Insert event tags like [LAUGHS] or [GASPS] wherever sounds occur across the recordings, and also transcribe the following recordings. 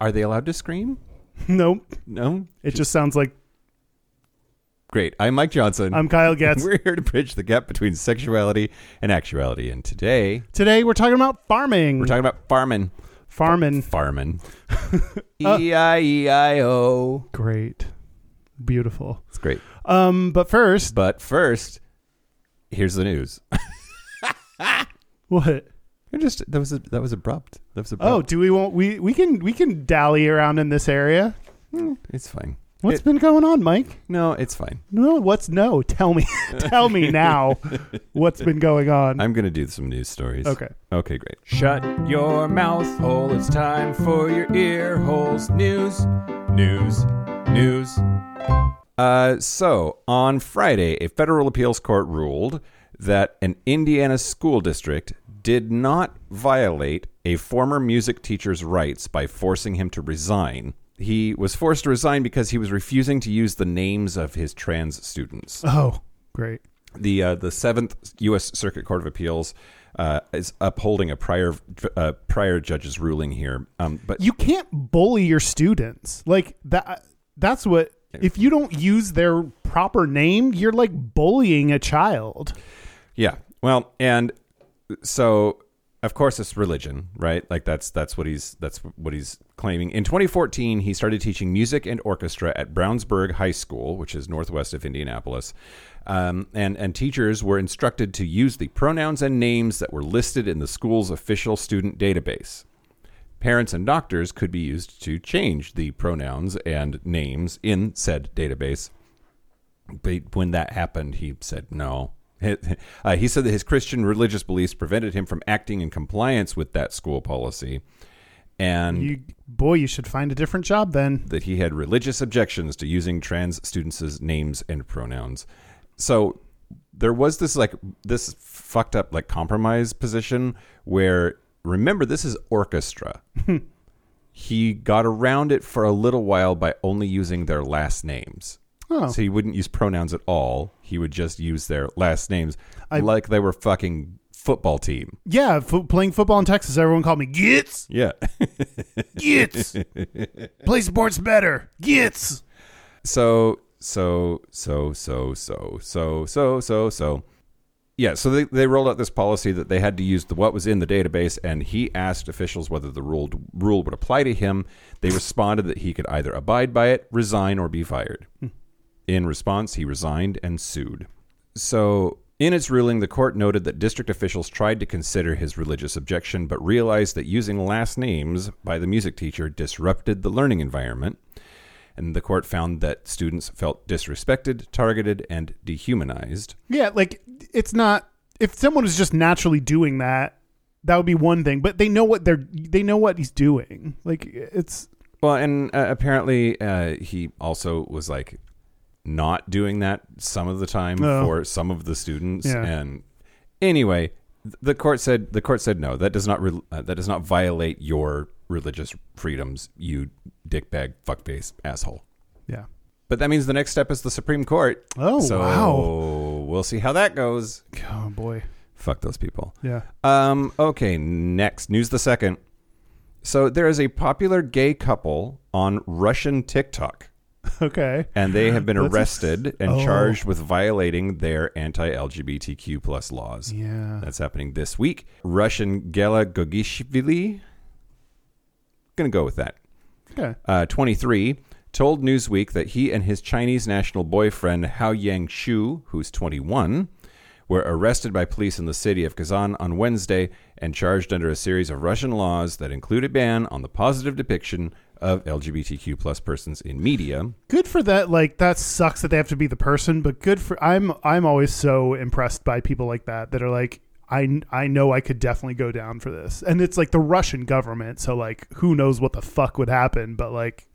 are they allowed to scream? Nope. No? It just sounds like Great. I'm Mike Johnson. I'm Kyle [LAUGHS] Getz. We're here to bridge the gap between sexuality and actuality. And today, Today we're talking about farming. we're talking about farming. farming. Farming. [LAUGHS] E I E I O. Great. Beautiful. It's great. Um, but first, But first, here's the news. [LAUGHS] what? It just that was a, that was abrupt. That was abrupt. Oh, do we want we we can we can dally around in this area? Oh, it's fine. What's It- been going on, Mike? No, it's fine. No, what's no? Tell me. [LAUGHS] [LAUGHS] Tell me now what's been going on. I'm gonna do some news stories. okay. Okay, great. Shut your mouth hole. It's time for your ear holes. News, news, news. Uh, so on Friday, a federal appeals court ruled that an Indiana school district did not violate a former music teacher's rights by forcing him to resign. He was forced to resign because he was refusing to use the names of his trans students Oh, great. the uh, the Seventh U.S. Circuit Court of Appeals uh, is upholding a prior uh, prior judge's ruling here. Um, but You can't bully your students. Like that that's what if you don't use their proper name, you're like bullying a child. yeah, well, and so of course it's religion, right? Like that's that's what he's that's what he's claiming. In 2014, he started teaching music and orchestra at Brownsburg High School, which is northwest of Indianapolis. Um, and and teachers were instructed to use the pronouns and names that were listed in the school's official student database. Parents and doctors could be used to change the pronouns and names in said database. But when that happened, he said no. [LAUGHS] Uh, he said that his Christian religious beliefs prevented him from acting in compliance with that school policy, and You boy, you should find a different job then. that he had religious objections to using trans students' names and pronouns. So there was this like this fucked up like compromise position where remember this is orchestra. [LAUGHS] he got around it for a little while by only using their last names. Oh. So he wouldn't use pronouns at all. He would just use their last names I- like they were fucking football team. Yeah, fo- playing football in Texas, everyone called me Getz. Yeah. Getz. Play sports better. Getz. so so so so so so so so so yeah so they, they rolled out this policy that they had to use the what was in the database and he asked officials whether the rule rule would apply to him they responded that he could either abide by it resign or be fired hmm. In response he resigned and sued so in its ruling the court noted that district officials tried to consider his religious objection but realized that using last names by the music teacher disrupted the learning environment and the court found that students felt disrespected, targeted, and dehumanized. Yeah, like it's not if someone was just naturally doing that, that would be one thing. But they know what they're they know what he's doing. Like it's Well, and uh, apparently uh, he also was like not doing that some of the time Oh. for some of the students. Yeah. And anyway, th- the court said the court said no, that does not re- uh, that does not violate your religious freedoms, you dickbag fuckface asshole. yeah. But that means the next step is the Supreme Court. Oh so wow. we'll see how that goes. Oh boy. Fuck those people. Yeah. Um, okay, next. News the second. So there is a popular gay couple on Russian TikTok, [LAUGHS] Okay. and they have been That's arrested and oh. charged with violating their anti-LGBTQ plus laws. Yeah. That's happening this week. Russian Gela Gogishvili, gonna go with that. Okay. Uh, 23 told Newsweek that he and his Chinese national boyfriend Hao Yang Shu, who's 21, were arrested by police in the city of Kazan on Wednesday and charged under a series of Russian laws that include a ban on the positive depiction of LGBTQ plus persons in media. Good for that. Like that sucks that they have to be the person, but good for I'm I'm always so impressed by people like that that are like I I know I could definitely go down for this. And it's like the Russian government, so like who knows what the fuck would happen, but like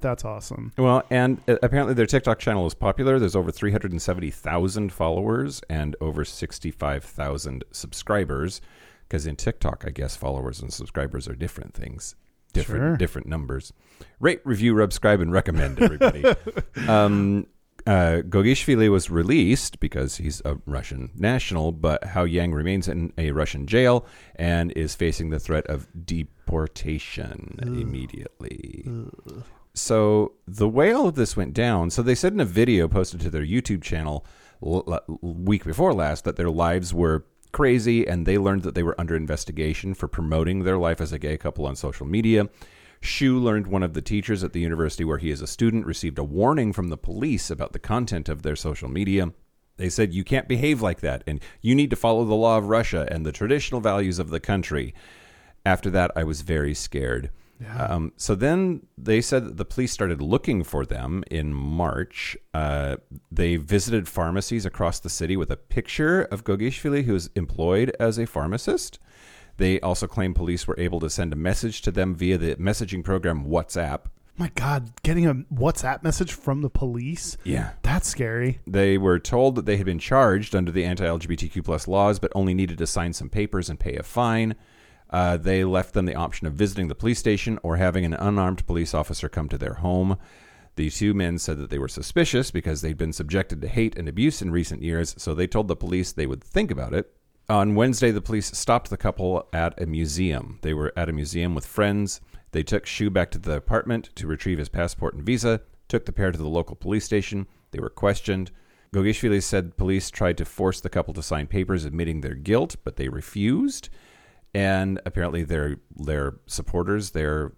that's awesome. Well, and uh, apparently their TikTok channel is popular. There's over 370,000 followers and over 65,000 subscribers. Because in TikTok, I guess followers and subscribers are different things, different Sure. different numbers. Rate, review, subscribe, and recommend everybody. [LAUGHS] um, uh, Gogishvili was released because he's a Russian national, but Hao Yang remains in a Russian jail and is facing the threat of deportation immediately. So the way all of this went down, so they said in a video posted to their YouTube channel l- l- week before last that their lives were crazy and they learned that they were under investigation for promoting their life as a gay couple on social media. Shu learned one of the teachers at the university where he is a student received a warning from the police about the content of their social media. They said you can't behave like that and you need to follow the law of Russia and the traditional values of the country. After that, I was very scared. Um, so then they said that the police started looking for them in March. Uh, they visited pharmacies across the city with a picture of Gogishvili, who is employed as a pharmacist. They also claim police were able to send a message to them via the messaging program WhatsApp. My God, getting a WhatsApp message from the police. Yeah. That's scary. They were told that they had been charged under the anti-LGBTQ plus laws, but only needed to sign some papers and pay a fine. Uh, they left them the option of visiting the police station or having an unarmed police officer come to their home. The two men said that they were suspicious because they'd been subjected to hate and abuse in recent years, so they told the police they would think about it. On Wednesday, the police stopped the couple at a museum. They were at a museum with friends. They took Shu back to the apartment to retrieve his passport and visa, took the pair to the local police station. They were questioned. Gogishvili said police tried to force the couple to sign papers admitting their guilt, but they refused. And apparently, their their supporters, their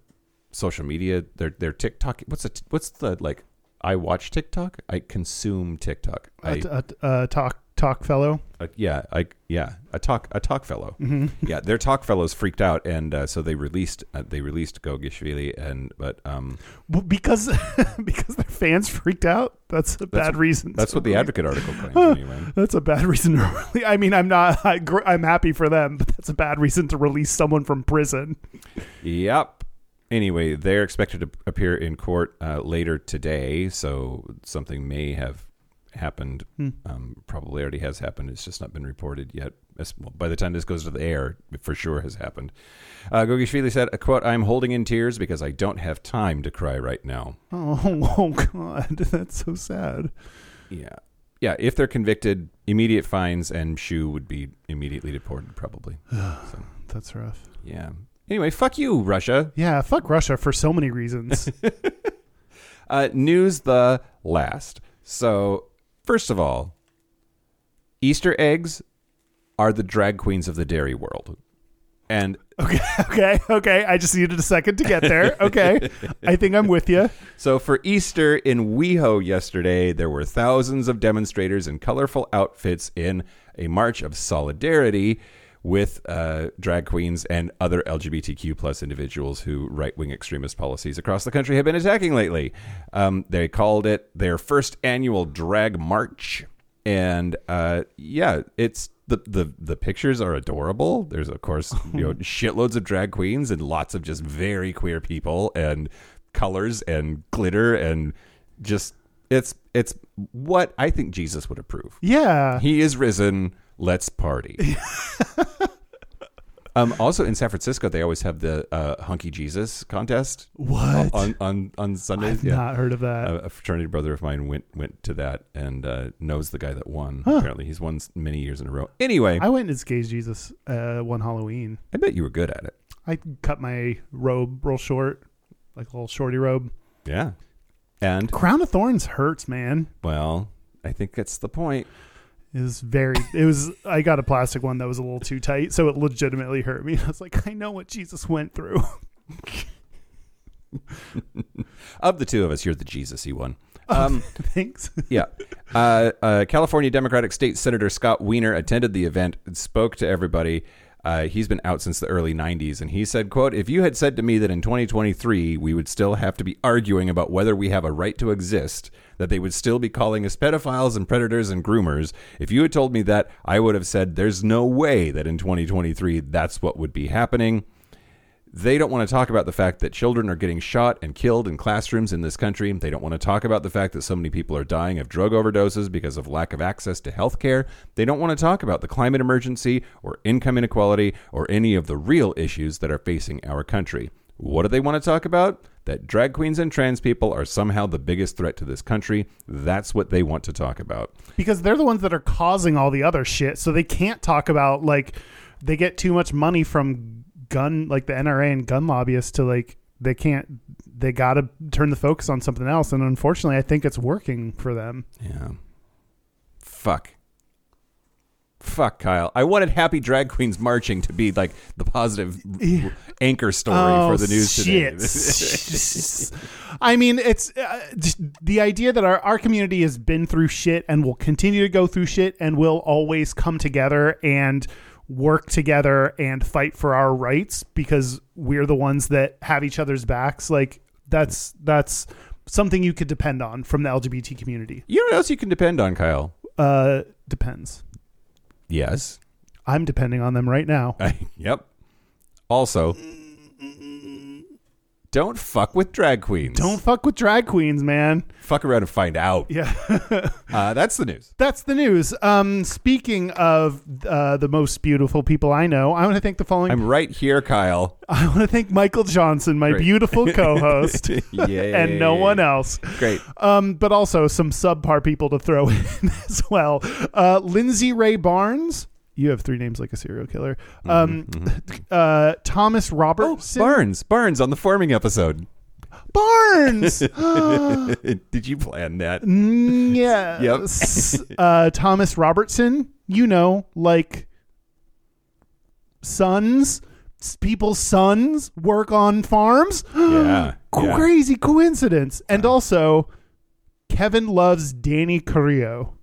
social media, their their TikTok. What's a, what's the like? I watch TikTok. I consume TikTok. I, talk talk fellow. uh, yeah, I yeah, a talk a talk fellow. [LAUGHS] Yeah, their talk fellows freaked out, and uh, so they released uh, they released Gogishvili, and but um, Well, because [LAUGHS] because their fans freaked out. That's a bad reason. that's what the [LAUGHS] Advocate article claims anyway. That's a bad reason to really. I mean, I'm not. I, gr- I'm happy for them, but that's a bad reason to release someone from prison. Yep. Anyway, they're expected to appear in court uh, later today, so something may have happened. Um, probably already has happened. It's just not been reported yet. By the time this goes to the air, it for sure has happened. Uh, Gogishvili said, a quote, I'm holding in tears because I don't have time to cry right now. Oh, [LAUGHS] oh God, [LAUGHS] that's so sad. Yeah. Yeah, if they're convicted, immediate fines and Shu would be immediately deported, probably. [SIGHS] so, That's rough. yeah. Anyway, fuck you, Russia. Yeah, fuck Russia for so many reasons. [LAUGHS] Uh, news the last. So, first of all, Easter eggs are the drag queens of the dairy world. And okay, [LAUGHS] okay, okay. I just needed a second to get there. Okay, [LAUGHS] I think I'm with you. so for Easter in WeHo yesterday, there were thousands of demonstrators in colorful outfits in a march of solidarity with uh, drag queens and other LGBTQ plus individuals who right wing extremist policies across the country have been attacking lately. Um, they called it their first annual drag march, and uh, yeah, it's the, the the pictures are adorable. There's of course [LAUGHS] you know shitloads of drag queens and lots of just very queer people and colors and glitter and just it's it's what I think Jesus would approve. Yeah. He is risen. Let's party. [LAUGHS] um, also in San Francisco, they always have the uh, Hunky Jesus contest What? on on on Sundays. I've yeah, not heard of that. a, a fraternity brother of mine went went to that and uh, knows the guy that won. Apparently, he's won many years in a row. Anyway, I, went as Gays Jesus uh, one Halloween. I bet you were good at it. I cut my robe real short, like a little shorty robe. Yeah, and Crown of Thorns hurts, man. well, I think that's the point. It was very. It was. I got a plastic one that was a little too tight, so it legitimately hurt me. [LAUGHS] I was like, I know what Jesus went through. [LAUGHS] Of the two of us, you're the Jesus-y one. Um, [LAUGHS] Thanks. yeah. Uh, uh, California Democratic State Senator Scott Wiener attended the event and spoke to everybody. Uh, he's been out since the early 90s, and he said, quote, if you had said to me that in 2023 we would still have to be arguing about whether we have a right to exist, that they would still be calling us pedophiles and predators and groomers, if you had told me that, I would have said there's no way that in 2023 that's what would be happening. They don't want to talk about the fact that children are getting shot and killed in classrooms in this country. They don't want to talk about the fact that so many people are dying of drug overdoses because of lack of access to health care. They don't want to talk about the climate emergency or income inequality or any of the real issues that are facing our country. What do they want to talk about? That drag queens and trans people are somehow the biggest threat to this country. That's what they want to talk about. because they're the ones that are causing all the other shit. So they can't talk about like they get too much money from gun like the NRA and gun lobbyists to like they can't they got to turn the focus on something else and unfortunately I think it's working for them. Yeah. Fuck. Fuck, Kyle. I wanted Happy Drag Queens Marching to be like the positive Yeah. anchor story for the news today. Oh. [LAUGHS] I mean, it's uh, the idea that our, our community has been through shit and will continue to go through shit and will always come together and work together and fight for our rights because we're the ones that have each other's backs. Like that's that's something you could depend on from the LGBT community. you know what else you can depend on, Kyle? Uh, depends. Yes. I'm depending on them right now. [LAUGHS] yep. Also, don't fuck with drag queens. Don't fuck with drag queens, man. fuck around and find out. Yeah. [LAUGHS] Uh, that's the news. That's the news. Um, speaking of uh, the most beautiful people I know, I want to thank the following. I'm right here, Kyle. I want to thank Michael Johnson, my Great. beautiful [LAUGHS] co-host, and no one else. Great. Um, but also some subpar people to throw [LAUGHS] in as well. Uh, Lindsay Ray Barnes. You have three names like a serial killer. Um, [LAUGHS] uh, Thomas Oh, Barnes. Barnes on the farming episode. Barnes. [LAUGHS] [GASPS] Did you plan that? Mm, [LAUGHS] yes. uh, Thomas Robertson, you know, like sons, people's sons work on farms. [GASPS] Yeah. [GASPS] yeah. Crazy coincidence. And also, Kevin loves Danny Carrillo.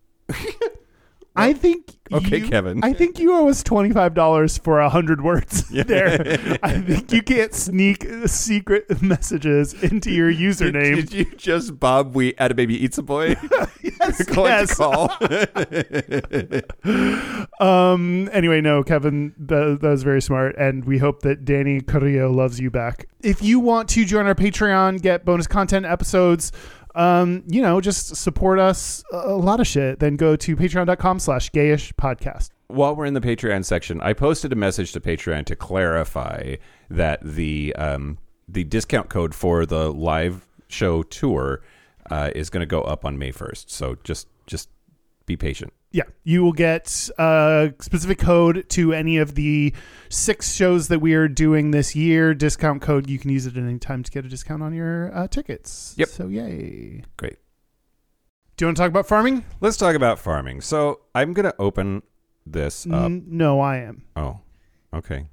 I think. Okay, you- Kevin. I think you owe us twenty five dollars for a hundred words [LAUGHS] there. I think you can't sneak secret messages into your username. did you just Bob We at a baby eats a boy? [LAUGHS] yes, yes. call. [LAUGHS] Um. Anyway, no, Kevin, that, that was very smart, and we hope that Danny Carrillo loves you back. If you want to join our Patreon, get bonus content episodes, um, you know, just support us a lot of shit. Then go to Patreon.com/slash Gayish Podcast. While we're in the Patreon section, I posted a message to Patreon to clarify that the um, the discount code for the live show tour uh, is going to go up on May first. So just just be patient. Yeah, you will get a specific code to any of the six shows that we are doing this year. Discount code. You can use it at any time to get a discount on your uh, tickets. Yep. So yay. Great. Do you want to talk about farming? Let's talk about farming. So I'm going to open this up. N- no, I am. Oh, okay.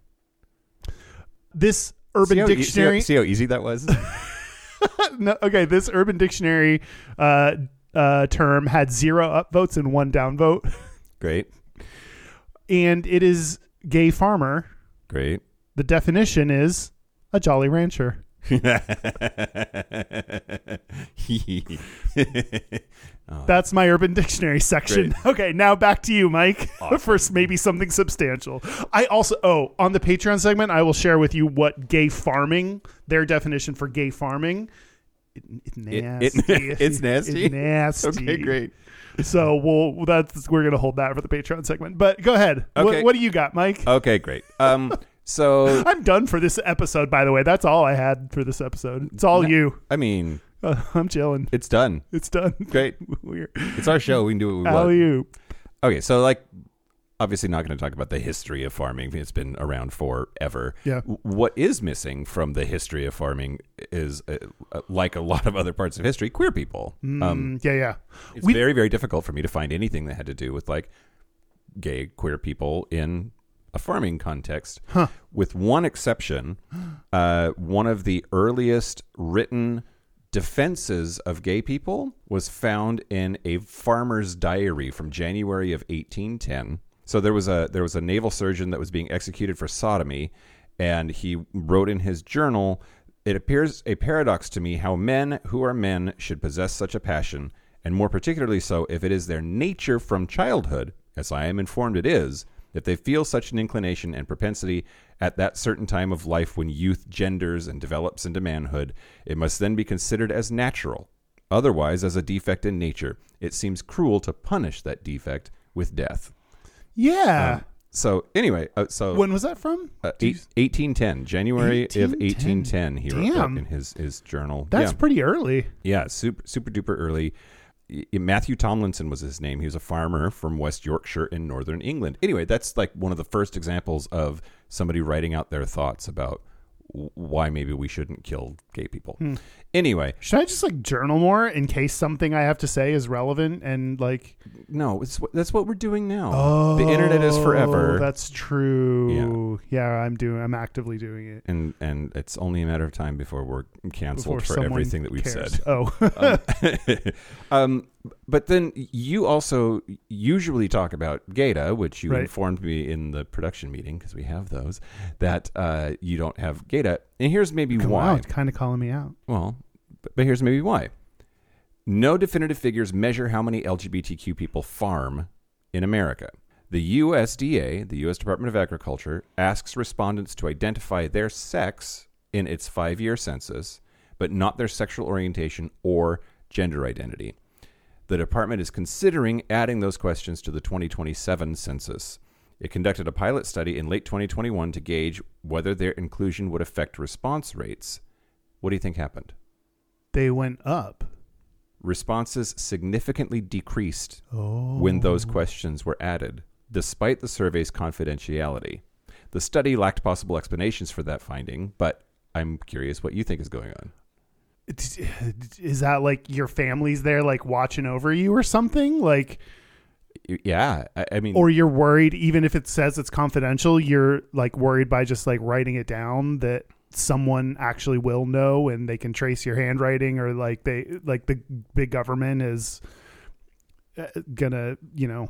This Urban see how, e- see how- Dictionary. see how easy that was? [LAUGHS] no, okay, this Urban Dictionary uh, uh, term had zero upvotes and one downvote, Great. and it is gay farmer. Great. The definition is a jolly rancher. [LAUGHS] That's my Urban Dictionary section. [LAUGHS] Okay, now back to you, Mike, [LAUGHS] Awesome. for s- maybe something substantial. I also, oh, on the Patreon segment, I will share with you what gay farming, their definition for gay farming. It, it's It- nasty. it- [LAUGHS] it's nasty? It's nasty. [LAUGHS] okay, great. So we'll that's we're gonna hold that for the Patreon segment. But go ahead. Okay. What, what do you got, Mike? Okay, great. Um, [LAUGHS] so I'm done for this episode. By the way, that's all I had for this episode. It's all No. you. I mean, Uh, I'm chilling. it's done. It's done. Great. We're It's our show. We can do what we want. oop. Okay, so like, obviously not going to talk about the history of farming. It's been around forever. Yeah. What is missing from the history of farming is, uh, uh, like a lot of other parts of history, queer people. Um, Mm, yeah, yeah. it's we- very, very difficult for me to find anything that had to do with like gay queer people in a farming context. Huh. With one exception, [GASPS] uh, one of the earliest written defenses of gay people was found in a farmer's diary from January of 1810. So there was a there was a naval surgeon that was being executed for sodomy, and he wrote in his journal, "It appears a paradox to me how men who are men should possess such a passion, and more particularly so if it is their nature from childhood, as I am informed it is." If they feel such an inclination and propensity at that certain time of life when youth genders and develops into manhood, it must then be considered as natural. Otherwise, as a defect in nature, it seems cruel to punish that defect with death. Yeah. So anyway, uh, so when was that from? uh, eight, 1810, January of 1810. 1810, he wrote Damn. that in his his journal. That's yeah, pretty early. yeah, super super duper early. Matthew Tomlinson was his name. He was a farmer from West Yorkshire in northern England. Anyway, that's like one of the first examples of somebody writing out their thoughts about why maybe we shouldn't kill gay people. Hmm. Anyway, Should I just like journal more in case something I have to say is relevant and like no, it's, that's what we're doing now. oh the internet is forever. That's true. Yeah. I'm doing I'm actively doing it. and and it's only a matter of time before we're canceled Before for everything that we've cares. said. Oh. um, [LAUGHS] but then you also usually talk about Gayta, which you Right. informed me in the production meeting because we have those that uh, you don't have Gayta, and here's maybe Come why. on, kind of calling me out. Well, but, but here's maybe why. No definitive figures measure how many LGBTQ people farm in America. The USDA, the U.S. Department of Agriculture, asks respondents to identify their sex in its five year census, but not their sexual orientation or gender identity. The department is considering adding those questions to the 2027 census. It conducted a pilot study in late 2021 to gauge whether their inclusion would affect response rates. What do you think happened? They went up. Responses significantly decreased Oh. when those questions were added, despite the survey's confidentiality. The study lacked possible explanations for that finding, but I'm curious what you think is going on. Is that like your family's there like watching over you or something? Like Yeah, I, I mean, or you're worried even if it says it's confidential, you're like worried by just like writing it down that someone actually will know and they can trace your handwriting or like they like the big government is uh, gonna, you know,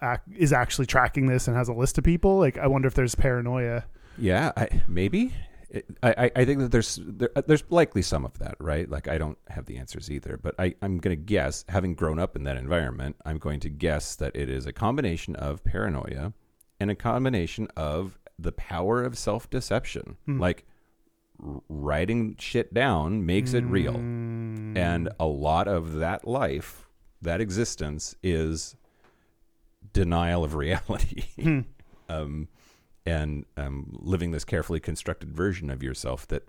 act, is actually tracking this and has a list of people. Like I wonder if there's paranoia. Yeah, I, maybe. It, I, I- think that there's there, uh, there's likely some of that, right? Like I don't have the answers either, but I, I'm going to guess, having grown up in that environment, I'm going to guess that it is a combination of paranoia and a combination of the power of self deception. Hmm. Like r- writing shit down makes it real, Mm. and a lot of that life, that existence, is denial of [LAUGHS] reality. Hmm. um, and um, living this carefully constructed version of yourself that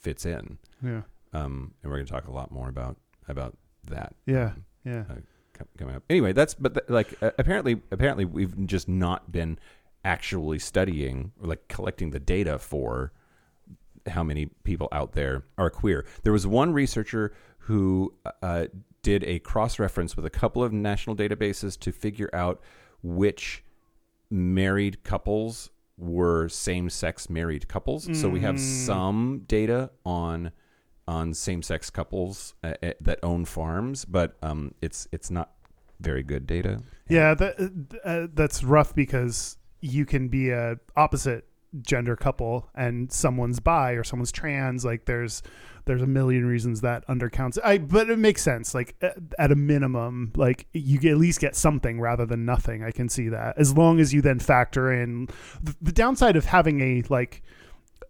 fits in. yeah, Um, and we're going to talk a lot more about about that yeah, um, yeah. com- coming up. Anyway, that's but th- like uh, apparently apparently we've just not been actually studying or like collecting the data for how many people out there are queer. There was one researcher who uh, did a cross reference with a couple of national databases to figure out which married couples were same sex married couples. So we have Mm. some data on on same sex couples uh, uh, that own farms, but um, it's it's not very good data. Yeah, that uh, that's rough because you can be a opposite gender couple and someone's bi or someone's trans. Like there's there's a million reasons that undercounts. I but it makes sense. Like at, a minimum, like you at least get something rather than nothing. I can see that as long as you then factor in the, the downside of having a like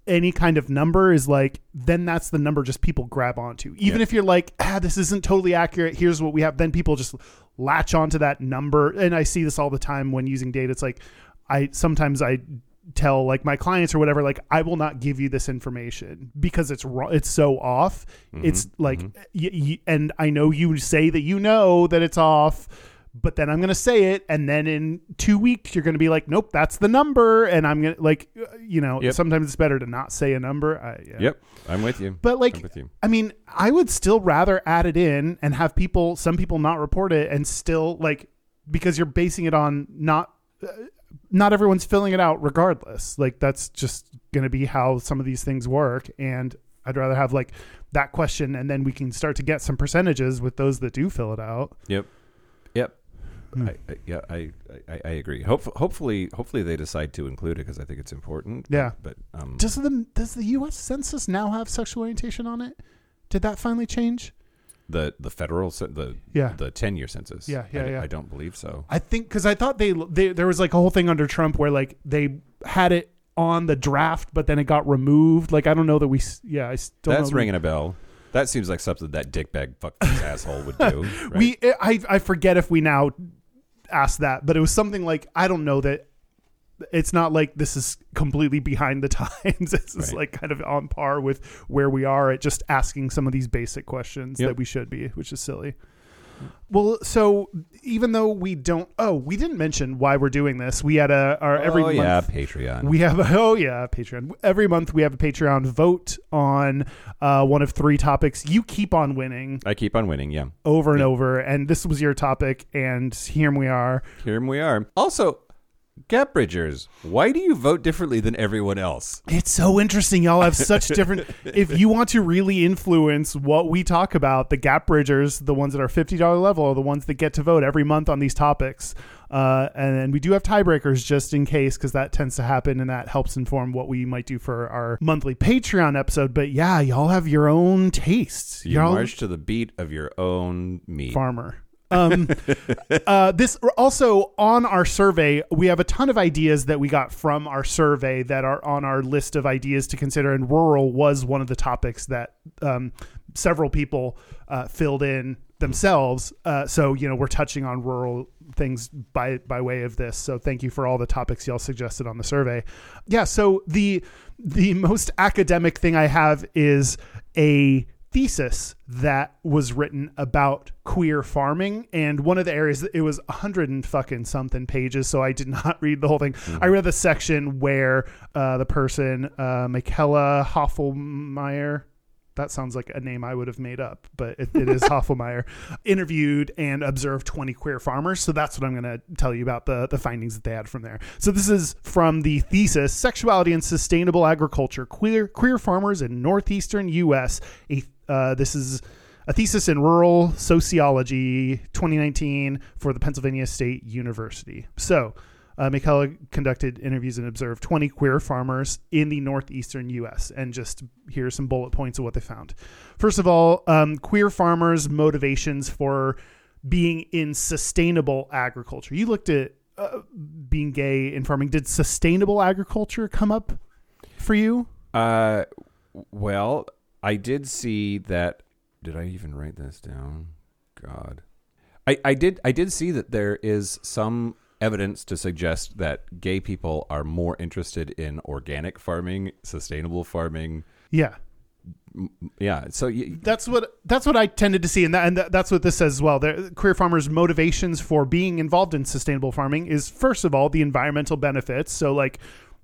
any kind of number is like then that's the number just people grab onto even Yeah. if you're like ah this isn't totally accurate here's what we have then people just latch onto that number and i see this all the time when using data it's like i sometimes i tell like my clients or whatever like i will not give you this information because it's wrong it's so off it's like mhm. y- y- and i know you say that you know that it's off but then i'm going to say it and then in two weeks you're going to be like nope that's the number and i'm going to like uh, you know Yep. sometimes it's better to not say a number I, yeah. Yep, I'm with you. but like you. I mean, I would still rather add it in and have people, some people not report it and still like, because you're basing it on not, uh, not everyone's filling it out regardless. Like that's just going to be how some of these things work. And I'd rather have like that question and then we can start to get some percentages with those that do fill it out. Yep, yep. Hmm. I, I, yeah, I, I, I agree. Hope, hopefully, hopefully they decide to include it because I think it's important. Yeah. but um, Does the does the U.S. Census now have sexual orientation on it? Did that finally change? The the federal the Yeah. the ten year census. Yeah, yeah, I, yeah. I don't believe so. I think because I thought they, they there was like a whole thing under Trump where like they had it on the draft, but then it got removed. Like I don't know that we. Yeah, I still That's know ringing a bell. That seems like something that dickbag fuckface asshole would do. [LAUGHS] Right? We I I forget if we now asked that, but it was something like I don't know that. It's not like this is completely behind the [LAUGHS] times. this is Right. like kind of on par with where we are at just asking some of these basic questions Yep. that we should be, which is silly. Well, so even though we don't, oh, we didn't mention why we're doing this. We had a our every oh month, yeah, Patreon. we have a [LAUGHS] oh yeah Patreon. Every month we have a Patreon vote on uh, one of three topics. You keep on winning I keep on winning. Yeah, over and over, and this was your topic, and here we are. here we are. Also, Gap Bridgers, why do you vote differently than everyone else? It's so interesting. Y'all have such [LAUGHS] different. if you want to really influence what we talk about, the Gap Bridgers, the ones that are fifty dollar level, are the ones that get to vote every month on these topics. Uh, and then we do have tiebreakers just in case, because that tends to happen, and that helps inform what we might do for our monthly Patreon episode. But yeah, y'all have your own tastes. You y'all march to the beat of your own meat. farmer. Um, [LAUGHS] uh, this also on our survey, we have a ton of ideas that we got from our survey that are on our list of ideas to consider. And rural was one of the topics that um, several people uh, filled in themselves. Uh, so you know we're touching on rural things by by way of this. So thank you for all the topics y'all suggested on the survey. Yeah. So the the most academic thing I have is a thesis that was written about queer farming and one of the areas it was a hundred and fucking something pages so i did [LAUGHS] not read the whole thing i read the section where uh, the person uh, michaela hoffelmeyer that sounds like a name I would have made up, but it, it is [LAUGHS] Hoffelmeyer, interviewed and observed 20 queer farmers. So that's what I'm going to tell you about the, the findings that they had from there. So this is from the thesis Sexuality and Sustainable Agriculture Queer, queer Farmers in Northeastern U.S. A, uh, this is a thesis in rural sociology 2019 for the Pennsylvania State University. So uh, conducted interviews and observed 20 queer farmers in the northeastern U.S. And just here are some bullet points of what they found. First of all, um, queer farmers' motivations for being in sustainable agriculture. You looked at uh, being gay in farming. Did sustainable agriculture come up for you? Uh, well, I did see that. Did I even write this down? God, I, I did. I did see that there is some evidence to suggest that gay people are more interested in organic farming, sustainable farming. Yeah. Yeah. So y- That's what that's what I tended to see, and that, and that, that's what this says as well. There, queer farmers' motivations for being involved in sustainable farming is first of all the environmental benefits. So like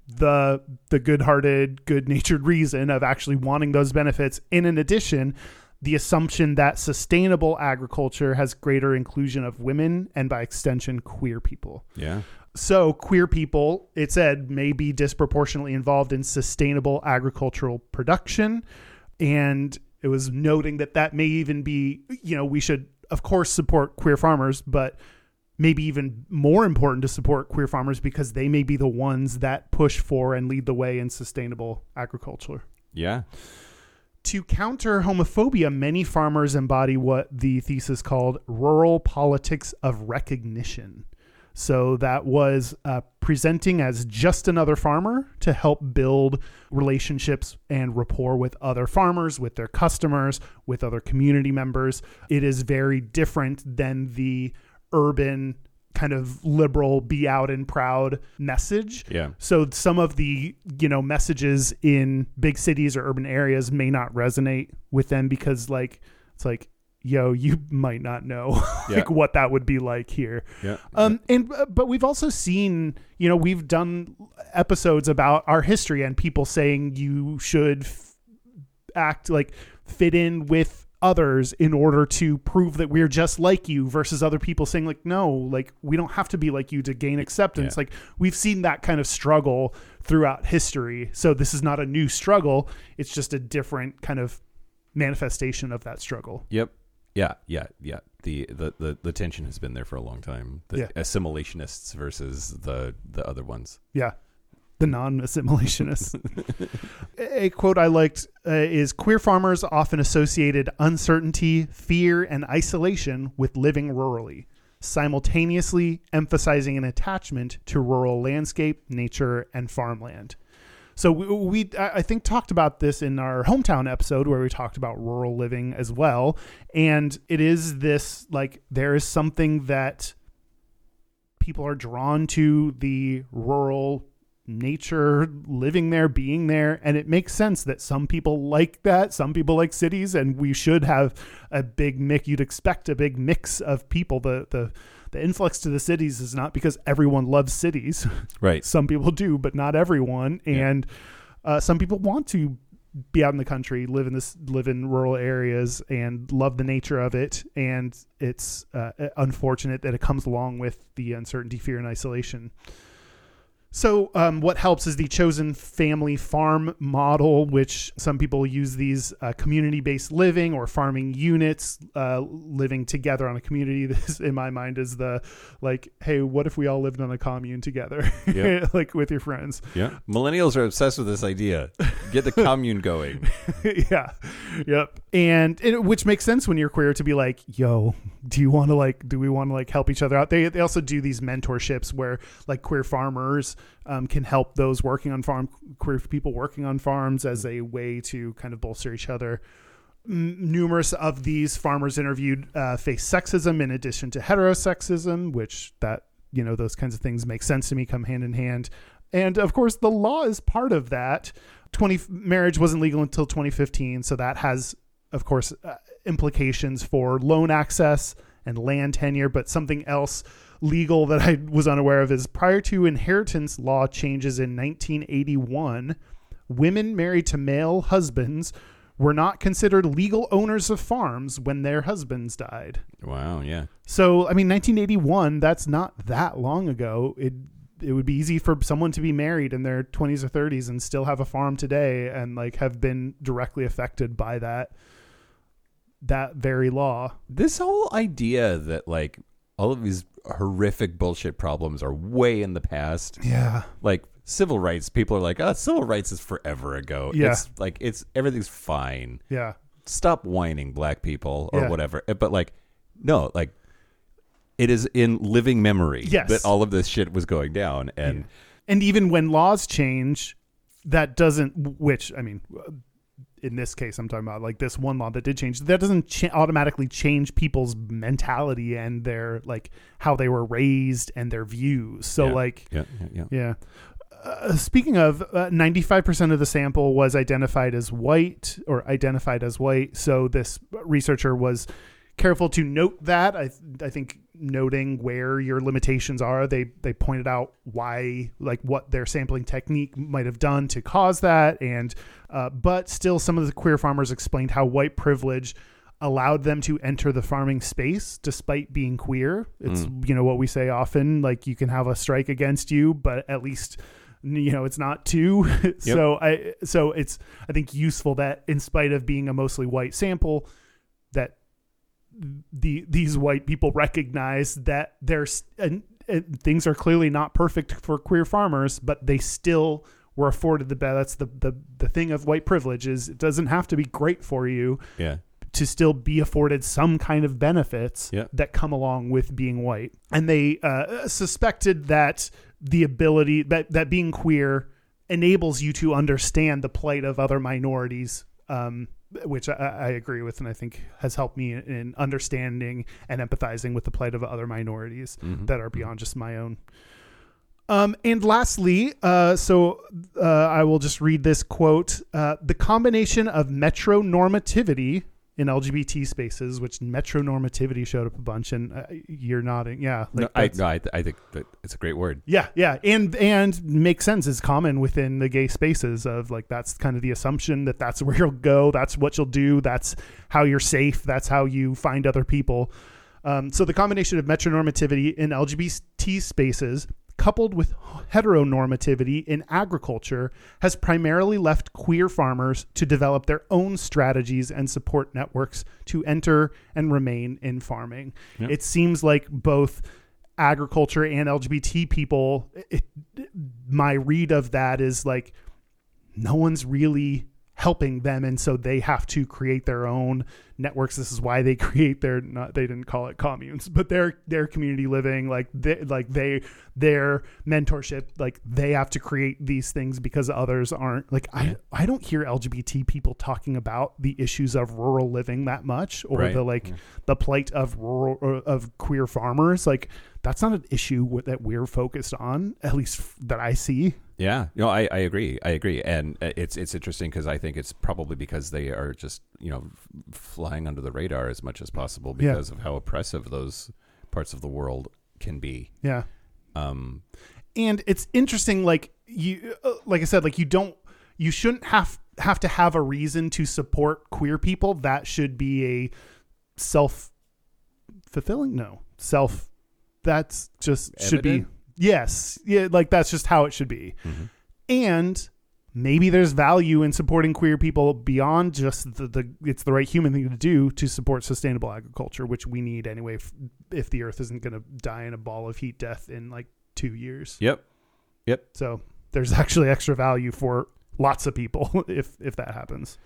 the the good-hearted, good-natured reason of actually wanting those benefits. And in addition, the assumption that sustainable agriculture has greater inclusion of women and by extension queer people. yeah. So, queer people, it said, may be disproportionately involved in sustainable agricultural production. And it was noting that that may even be, you know, we should, of course, support queer farmers, but maybe even more important to support queer farmers because they may be the ones that push for and lead the way in sustainable agriculture. Yeah. To counter homophobia, many farmers embody what the thesis called rural politics of recognition. So that was uh, presenting as just another farmer to help build relationships and rapport with other farmers, with their customers, with other community members. It is very different than the urban kind of liberal be out and proud message. Yeah. So some of the, you know, messages in big cities or urban areas may not resonate with them because like it's like yo, you [LAUGHS] might not know [LAUGHS] like Yeah. what that would be like here. Yeah. Um, and uh, but we've also seen, you know, we've done episodes about our history and people saying you should f- act like fit in with others in order to prove that we're just like you versus other people saying like no like we don't have to be like you to gain acceptance Yeah. like we've seen that kind of struggle throughout history so this is not a new struggle it's just a different kind of manifestation of that struggle Yep. Yeah. Yeah. Yeah. the, the, the, the tension has been there for a long time. The Yeah. assimilationists versus the the other ones. Yeah. The non assimilationists. a quote I liked uh, is Queer farmers often associated uncertainty, fear, and isolation with living rurally, simultaneously emphasizing an attachment to rural landscape, nature, and farmland. So we, we I think talked about this in our hometown episode where we talked about rural living as well and it is this like there is something that people are drawn to the rural nature living there being there and it makes sense that some people like that some people like cities and we should have a big mix you'd expect a big mix of people the the the influx to the cities is not because everyone loves cities [LAUGHS] Right. some people do, but not everyone. Yeah. And uh, some people want to be out in the country, live in this, live in rural areas, and love the nature of it. And it's uh, unfortunate that it comes along with the uncertainty, fear, and isolation. So, um, what helps is the chosen family farm model, which some people use these uh, community based living or farming units uh, living together on a community. [LAUGHS] This, in my mind, is the like, hey, what if we all lived on a commune together, Yeah. [LAUGHS] like with your friends? Yeah. Millennials are obsessed with this idea. Get the [LAUGHS] commune going. yeah, yep. And, and which makes sense when you're queer to be like, yo, do you want to like, do we want to like help each other out? They they also do these mentorships where like queer farmers um, can help those working on farm queer people working on farms as a way to kind of bolster each other. Numerous of these farmers interviewed uh, face sexism in addition to heterosexism, which that you know those kinds of things make sense to me, come hand in hand. And of course, the law is part of that. Twenty marriage wasn't legal until 2015, so that has, of course, uh, implications for loan access and land tenure. But something else legal that I was unaware of is prior to inheritance law changes in 1981, women married to male husbands were not considered legal owners of farms when their husbands died. Wow. Yeah. So, I mean, 1981, that's not that long ago. It it would be easy for someone to be married in their 20s or 30s and still have a farm today and like have been directly affected by that that very law. This whole idea that like all of these horrific bullshit problems are way in the past. Yeah. Like civil rights, people are like, "Oh, civil rights is forever ago." Yeah. It's like it's everything's fine. Yeah. Stop whining, black people, or Yeah. whatever. Uh, But like, no, like it is in living memory Yes. that all of this shit was going down, and And even when laws change, that doesn't which I mean in this case I'm talking about like this one law that did change that doesn't cha- automatically change people's mentality and their like how they were raised and their views. So Yeah. like yeah, yeah, yeah. Yeah. Uh, speaking of, uh, 95% of the sample was identified as white or identified as white. So this researcher was careful to note that. I, I think noting where your limitations are, they, they pointed out why, like what their sampling technique might have done to cause that. And, uh, but still, some of the queer farmers explained how white privilege allowed them to enter the farming space despite being queer. It's you know what we say often like you can have a strike against you but at least you know it's not two. [LAUGHS] so I so it's I think useful that in spite of being a mostly white sample that the these white people recognize that there's and, and things are clearly not perfect for queer farmers but they still were afforded the best that's the, the the thing of white privilege is it doesn't have to be great for you yeah. to still be afforded some kind of benefits Yeah. that come along with being white. And they uh, suspected that the ability that, that being queer enables you to understand the plight of other minorities, um, which I, I agree with, and I think has helped me in understanding and empathizing with the plight of other minorities Mhm. that are beyond just my own. Um, and lastly, uh, so uh, I will just read this quote: uh, "The combination of metronormativity in LGBT spaces, which metronormativity showed up a bunch, and uh, you're nodding, yeah, No, I, no, I, th- I think that it's a great word. yeah, yeah, and and makes sense is common within the gay spaces of like that's kind of the assumption that that's [LAUGHS] where you'll go, that's what you'll do, that's how you're safe, that's how you find other people. Um, so the combination of metronormativity in LGBT spaces coupled with heteronormativity in agriculture, has primarily left queer farmers to develop their own strategies and support networks to enter and remain in farming. Yeah. It seems like both agriculture and LGBT people, it, my read of that is like no one's really helping them and so they have to create their own networks. This is why they [LAUGHS] create their not they didn't call it communes but their their community living like they like they their mentorship like they have to create these things because others aren't. Like i i don't hear lgbt people talking about the issues of rural living that much or Right. the like the plight of rural or of queer farmers. Like that's not an issue that we're focused on at least that i see Yeah, no, I, I agree. I agree, and uh, it's it's interesting because I think it's probably because they are just you know flying under the radar as much as possible Yeah. because of how oppressive those parts of the world can be. yeah Um, and it's interesting like you uh, like i said like you don't you shouldn't have have to have a reason to support queer people that should be a self fulfilling no self that's just should be Evident? Yes yeah like that's just how it should be mhm. and maybe there's value in supporting queer people beyond just the, the it's the right human thing to do to support sustainable agriculture which we need anyway if, if the earth isn't going to die in a ball of heat death in like two years Yep. Yep. so there's actually extra value for lots of people [LAUGHS] if if that happens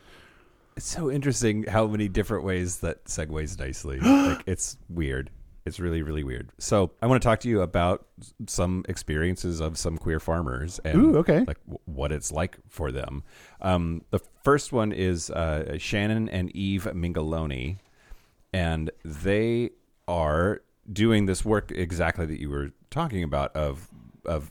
It's so interesting how many different ways that segues nicely. [GASPS] like it's weird. It's really really weird. So I want to talk to you about some experiences of some queer farmers and Ooh, okay. like w- what it's like for them. Um, the first one is uh, Shannon and Eve Mingaloni, and they are doing this work exactly that you were talking about of of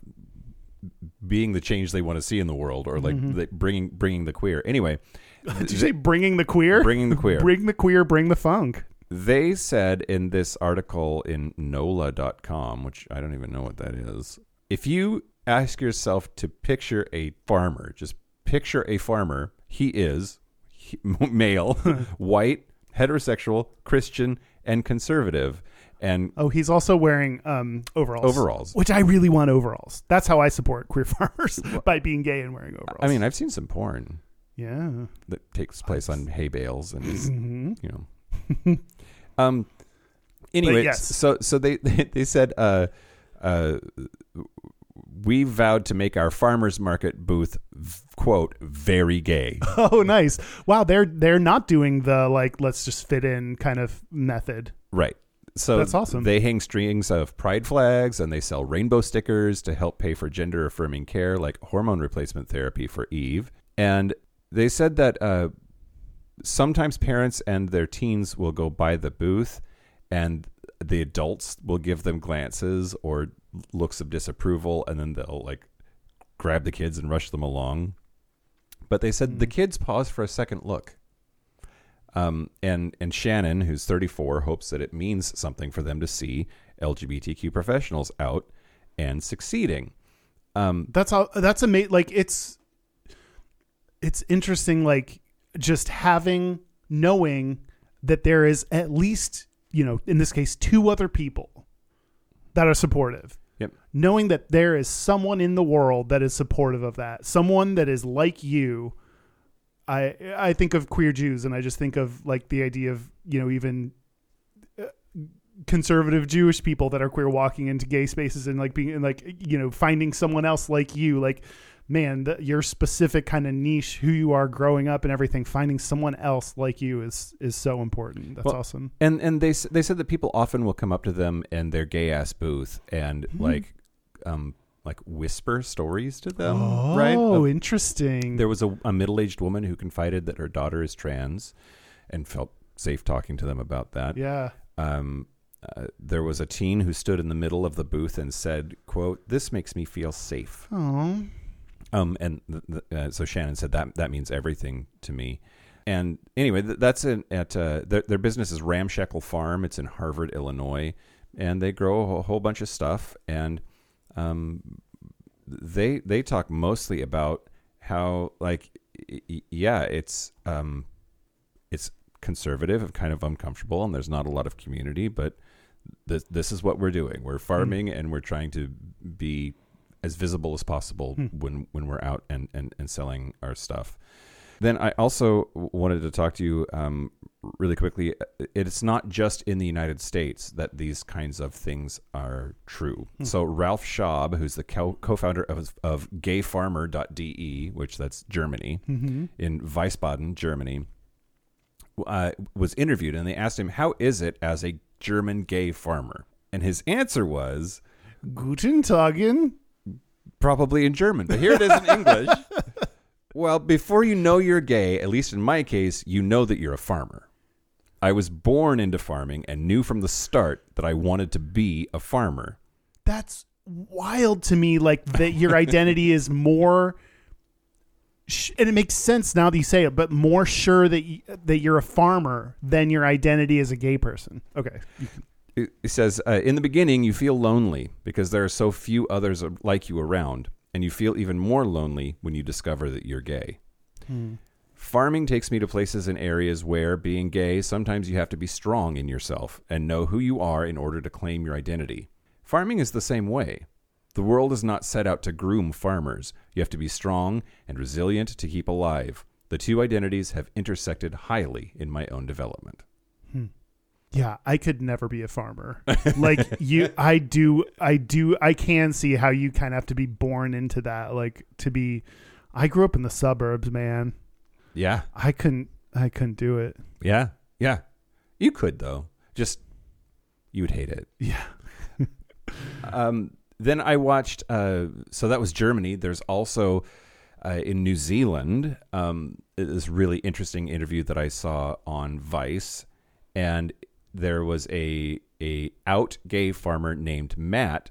being the change they want to see in the world, or like the, bringing bringing the queer. Anyway, [LAUGHS] Did you say bringing the queer? bringing the queer. [LAUGHS] Bring the queer, bring the funk. They said in this article in NOLA.com, which I don't even know what that is, if you ask yourself to picture a farmer, just picture a farmer, he is he- [LAUGHS] male, [LAUGHS] white, heterosexual, Christian, and conservative. And Oh, he's also wearing um, overalls. Overalls. Which I really want overalls. That's how I support queer [LAUGHS] farmers by being gay and wearing overalls. I mean, I've seen some porn yeah. that takes place on hay bales and is, hmm you know. Um. Anyway, yes. so so [LAUGHS] they they said uh uh we vowed to make our farmers market booth quote very gay. [LAUGHS] Oh, nice. Wow, they're they're not doing the like let's just fit in kind of method. right. So That's awesome. They hang strings of pride flags and they sell rainbow stickers to help pay for gender affirming care like hormone replacement therapy for Eve. And they said that uh, sometimes parents and their teens will go by the booth and the adults will give them glances or looks of disapproval and then they'll like grab the kids and rush them along. But they said the kids pause for a second look. Um, and and Shannon, who's 34, hopes that it means something for them to see LGBTQ professionals out and succeeding. Um, That's all. That's amazing. Like it's, it's interesting. Like just having knowing that there is at least you know in this case two other people that are supportive. Yep. Knowing that there is someone in the world that is supportive of that, someone that is like you. I I think of queer Jews and I just think of like the idea of you know even uh, conservative Jewish people that are queer walking into gay spaces and like being and like you know finding someone else like you like man the, your specific kind of niche who you are growing up and everything finding someone else like you is is so important that's Well, awesome and and they they said that people often will come up to them in their gay ass booth and like um like whisper stories to them, oh right? Of- interesting There was a, a middle aged woman who confided that her daughter is trans and felt safe talking to them about that. yeah Um, uh, there was a teen who stood in the middle of the booth and said, "quote This makes me feel safe." oh Um, and uh, so Shannon said that that means everything to me. And anyway, th- that's in, at uh, their, their business is Ramshackle Farm. It's in Harvard, Illinois, and they grow a whole, bunch of stuff. And um, they they talk mostly about how like y- yeah, it's um, it's conservative and kind of uncomfortable, and there's not a lot of community, but this this is what we're doing. We're farming and we're trying to be as visible as possible when when we're out and, and and selling our stuff. Then I also wanted to talk to you um, really quickly. It's not just in the United States that these kinds of things are true. So Ralph Schaub, who's the co- co-founder of, of GayFarmer.de, which that's Germany in Wiesbaden, Germany, uh, was interviewed, and they asked him, "How is it as a German gay farmer?" And his answer was Guten Tagen. Probably in German, but here it is in [LAUGHS] English. Well, before you know you're gay, at least in my case, you know that you're a farmer. I was born into farming and knew from the start that I wanted to be a farmer. That's wild to me. Like that your identity is more. And it makes sense now that you say it, but more sure that you, that you're a farmer than your identity as a gay person. Okay, It says, uh, In the beginning, you feel lonely because there are so few others like you around, and you feel even more lonely when you discover that you're gay. Farming takes me to places and areas where, being gay, sometimes you have to be strong in yourself and know who you are in order to claim your identity. Farming is the same way. The world is not set out to groom farmers. You have to be strong and resilient to keep alive. The two identities have intersected highly in my own development. Yeah, I could never be a farmer. like you, [LAUGHS] I do, I do, I can see how you kind of have to be born into that. Like to be, I grew up in the suburbs, man. Yeah, I couldn't, I couldn't do it. yeah, yeah. You could, though. Just, you would hate it. Yeah. [LAUGHS] Um, then I watched. Uh, so that was Germany. There's also uh, in New Zealand um, this really interesting interview that I saw on Vice, and there was a a out gay farmer named Matt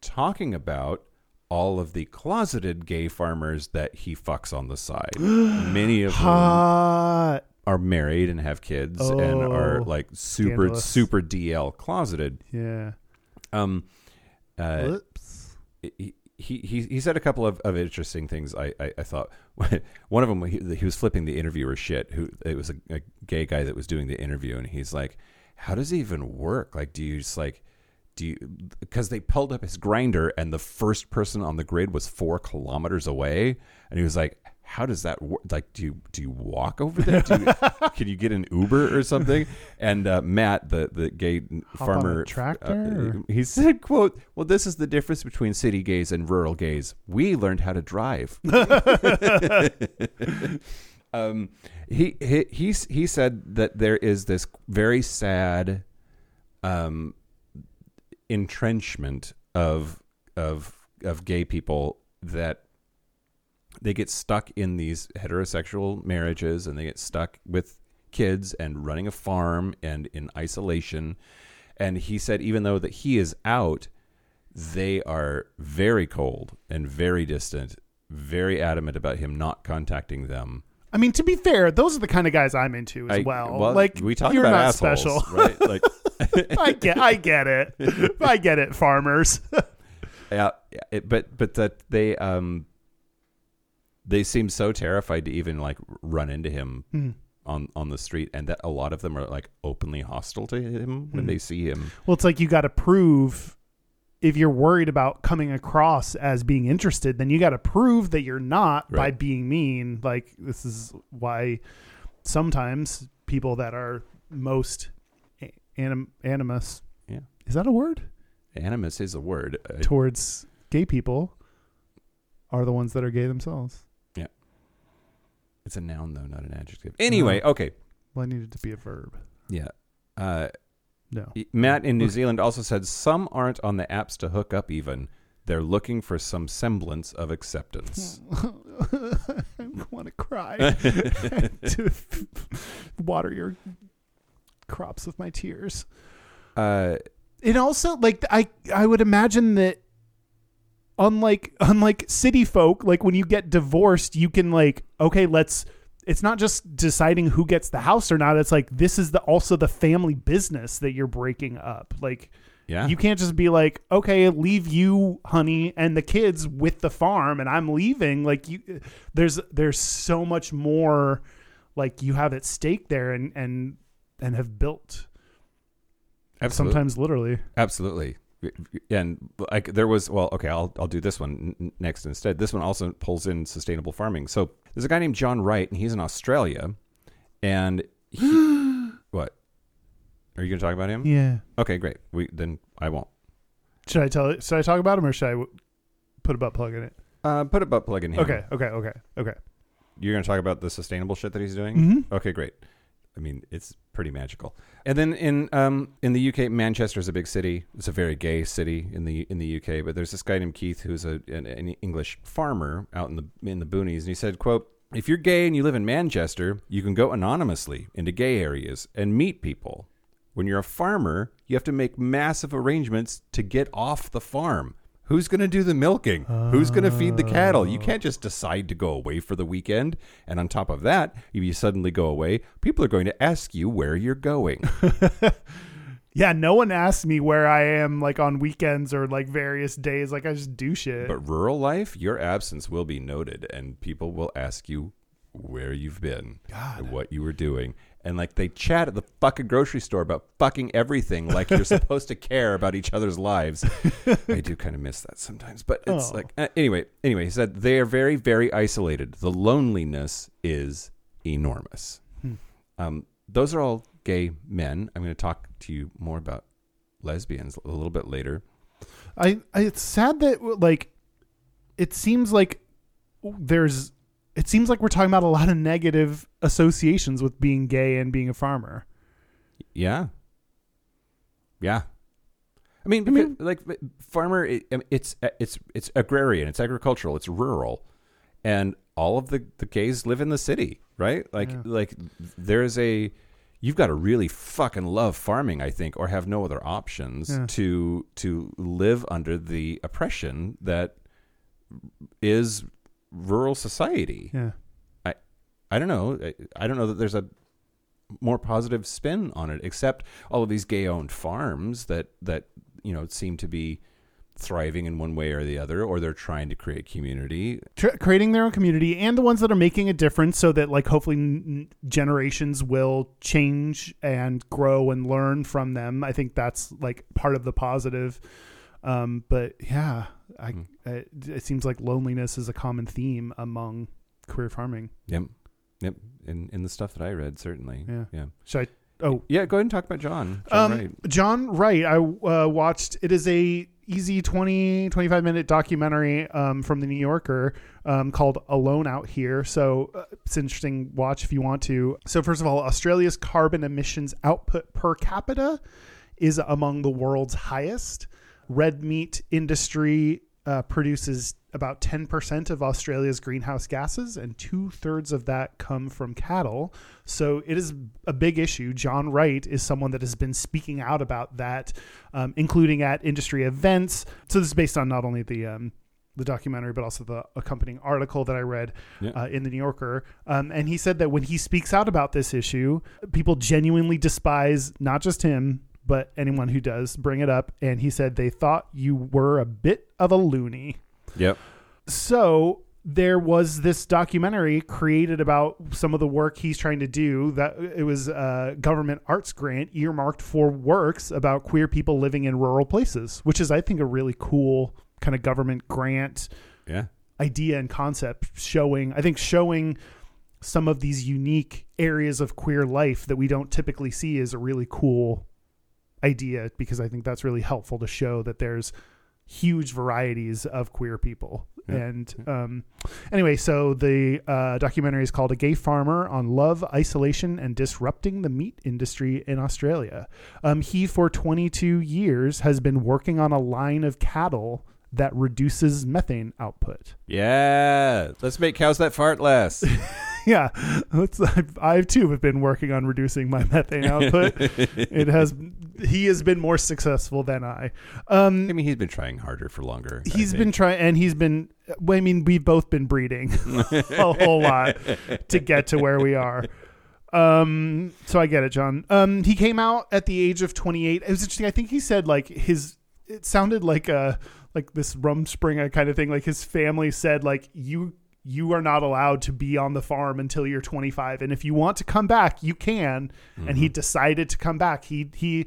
talking about all of the closeted gay farmers that he fucks on the side. [GASPS] Many of them Hot. are married and have kids and are Oh, like super scandalous. super DL closeted. Yeah. Um, uh, Whoops. he, he he he said a couple of, of interesting things. I, I, I thought [LAUGHS] one of them he, he was flipping the interviewer shit. Who it was a, a gay guy that was doing the interview, and he's like, "How does it even work? Like, do you just like?" Do you because they pulled up his Grindr and the first person on the grid was four kilometers away, and he was like, "How does that work? Like, do you do you walk over there? Do you, [LAUGHS] can you get an Uber or something?" And uh, Matt, the the gay Hop farmer, tractor, uh, he said, "quote Well, this is the difference between city gays and rural gays. We learned how to drive." [LAUGHS] [LAUGHS] um, he he he he said that there is this very sad um, entrenchment of of of gay people that they get stuck in these heterosexual marriages and they get stuck with kids and running a farm and in isolation. And he said even though that he is out they are very cold and very distant very adamant about him not contacting them I mean, to be fair, those are the kind of guys I'm into as I- well. Like, we talk you're about not assholes, special. right like [LAUGHS] I get, I get it. I get it, farmers. [LAUGHS] yeah, it, but but that they um they seem so terrified to even like run into him Hmm. on on the street and that a lot of them are like openly hostile to him when Hmm. they see him Well, it's like you got to prove if you're worried about coming across as being interested, then you got to prove that you're not by being mean. Like this is why sometimes people that are most anim- animus yeah is that a word animus is a word Uh, towards gay people are the ones that are gay themselves. Yeah. It's a noun though not an adjective anyway No. okay Well, I needed to be a verb. yeah uh No. matt in new zealand also said some aren't on the apps to hook up even they're looking for some semblance of acceptance I want to cry. [LAUGHS] to water your crops with my tears. uh It also like I I would imagine that unlike unlike city folk, like when you get divorced, you can like okay, let's it's not just deciding who gets the house or not. It's like this is the also the family business that you're breaking up. Like yeah you can't just be like, okay, leave you, honey, and the kids with the farm, and I'm leaving. Like you, there's there's so much more, like you have at stake there, and and and have built absolutely sometimes literally. Absolutely. And like there was well okay I'll I'll do this one n- next instead. This one also pulls in sustainable farming. So there's a guy named John Wright and he's in Australia, and he, [GASPS] what are you to talk about him? Yeah. Okay, great. We then I won't. Should I tell it? Should I talk about him or should I w- put a butt plug in it? Uh, put a butt plug in here. Okay. Okay. Okay. Okay. You're to talk about the sustainable shit that he's doing. Mm-hmm. Okay, great. I mean, it's pretty magical. And then in um in the UK, Manchester is a big city. It's a very gay city in the in the UK. But there's this guy named Keith who's a an, an English farmer out in the in the boonies, and he said, "quote If you're gay and you live in Manchester, you can go anonymously into gay areas and meet people. When you're a farmer, you have to make massive arrangements to get off the farm." Who's going to do the milking? Who's going to feed the cattle? You oh. can't just decide to go away for the weekend. And on top of that, if you suddenly go away, people are going to ask you where you're going. [LAUGHS] Yeah. No one asks me where I am, like on weekends or like various days. Like I just do shit. But rural life, your absence will be noted, and people will ask you where you've been, and what you were doing. And like they chat at the fucking grocery store about fucking everything, like you're [LAUGHS] supposed to care about each other's lives. I do kind of miss that sometimes, but it's Oh. like uh, anyway. Anyway, he said they are very, very isolated. The loneliness is enormous. Um, those are all gay men. I'm going to talk to you more about lesbians a little bit later. I, I it's sad that like it seems like there's it seems like we're talking about a lot of negative associations with being gay and being a farmer. Yeah. Yeah. I mean, I mean- like farmer, it, it's uh, it's it's agrarian, it's agricultural, it's rural, and all of the the gays live in the city, right? Like Yeah. like there's a you've got to really fucking love farming, I think, or have no other options Yeah. to to live under the oppression that is rural society. Yeah. I I don't know. I, I don't know that there's a more positive spin on it, except all of these gay-owned farms that that you know seem to be thriving in one way or the other, or they're trying to create community. Tr- creating their own community and the ones that are making a difference so that like hopefully n- generations will change and grow and learn from them i think that's like part of the positive um but yeah i Hmm. it, it seems like loneliness is a common theme among career farming Yep, yep. In in the stuff that I read, certainly. Yeah. yeah. should i oh Yeah, Go ahead and talk about John. John um, Wright. John Wright, I uh, watched. It is a easy 20, 25 minute documentary um, from the New Yorker um, called Alone Out Here. So uh, it's an interesting watch if you want to. So first of all, Australia's carbon emissions output per capita is among the world's highest. Red meat industry uh, produces about 10% of Australia's greenhouse gases, and two thirds of that come from cattle. So it is a big issue. John Wright is someone that has been speaking out about that, um, including at industry events. So this is based on not only the um, the documentary, but also the accompanying article that I read Yeah. uh, in the New Yorker. Um, and he said that when he speaks out about this issue, people genuinely despise not just him, but anyone who does bring it up. And he said they thought you were a bit of a loony. Yep. So there was this documentary created about some of the work he's trying to do that it was a government arts grant earmarked for works about queer people living in rural places which is i think a really cool kind of government grant Yeah. idea and concept showing i think showing some of these unique areas of queer life that we don't typically see is a really cool idea because i think that's really helpful to show that there's huge varieties of queer people Yeah. and um, anyway so the uh, documentary is called a gay farmer on love isolation and disrupting the meat industry in australia um, he for 22 years has been working on a line of cattle that reduces methane output Yeah. Let's make cows that fart less. [LAUGHS] [LAUGHS] yeah. I've, I too have been working on reducing my methane output. [LAUGHS] It has he has been more successful than i. Um I mean, he's been trying harder for longer. He's been trying and he's been well, i mean we've both been breeding [LAUGHS] a whole lot to get to where we are. Um so i get it john. Um he came out at the age of 28 it was interesting. I think he said like his it sounded like a like this rumspringa kind of thing. Like his family said like you you are not allowed to be on the farm until you're 25 and if you want to come back you can. And he mm-hmm. decided to come back. He he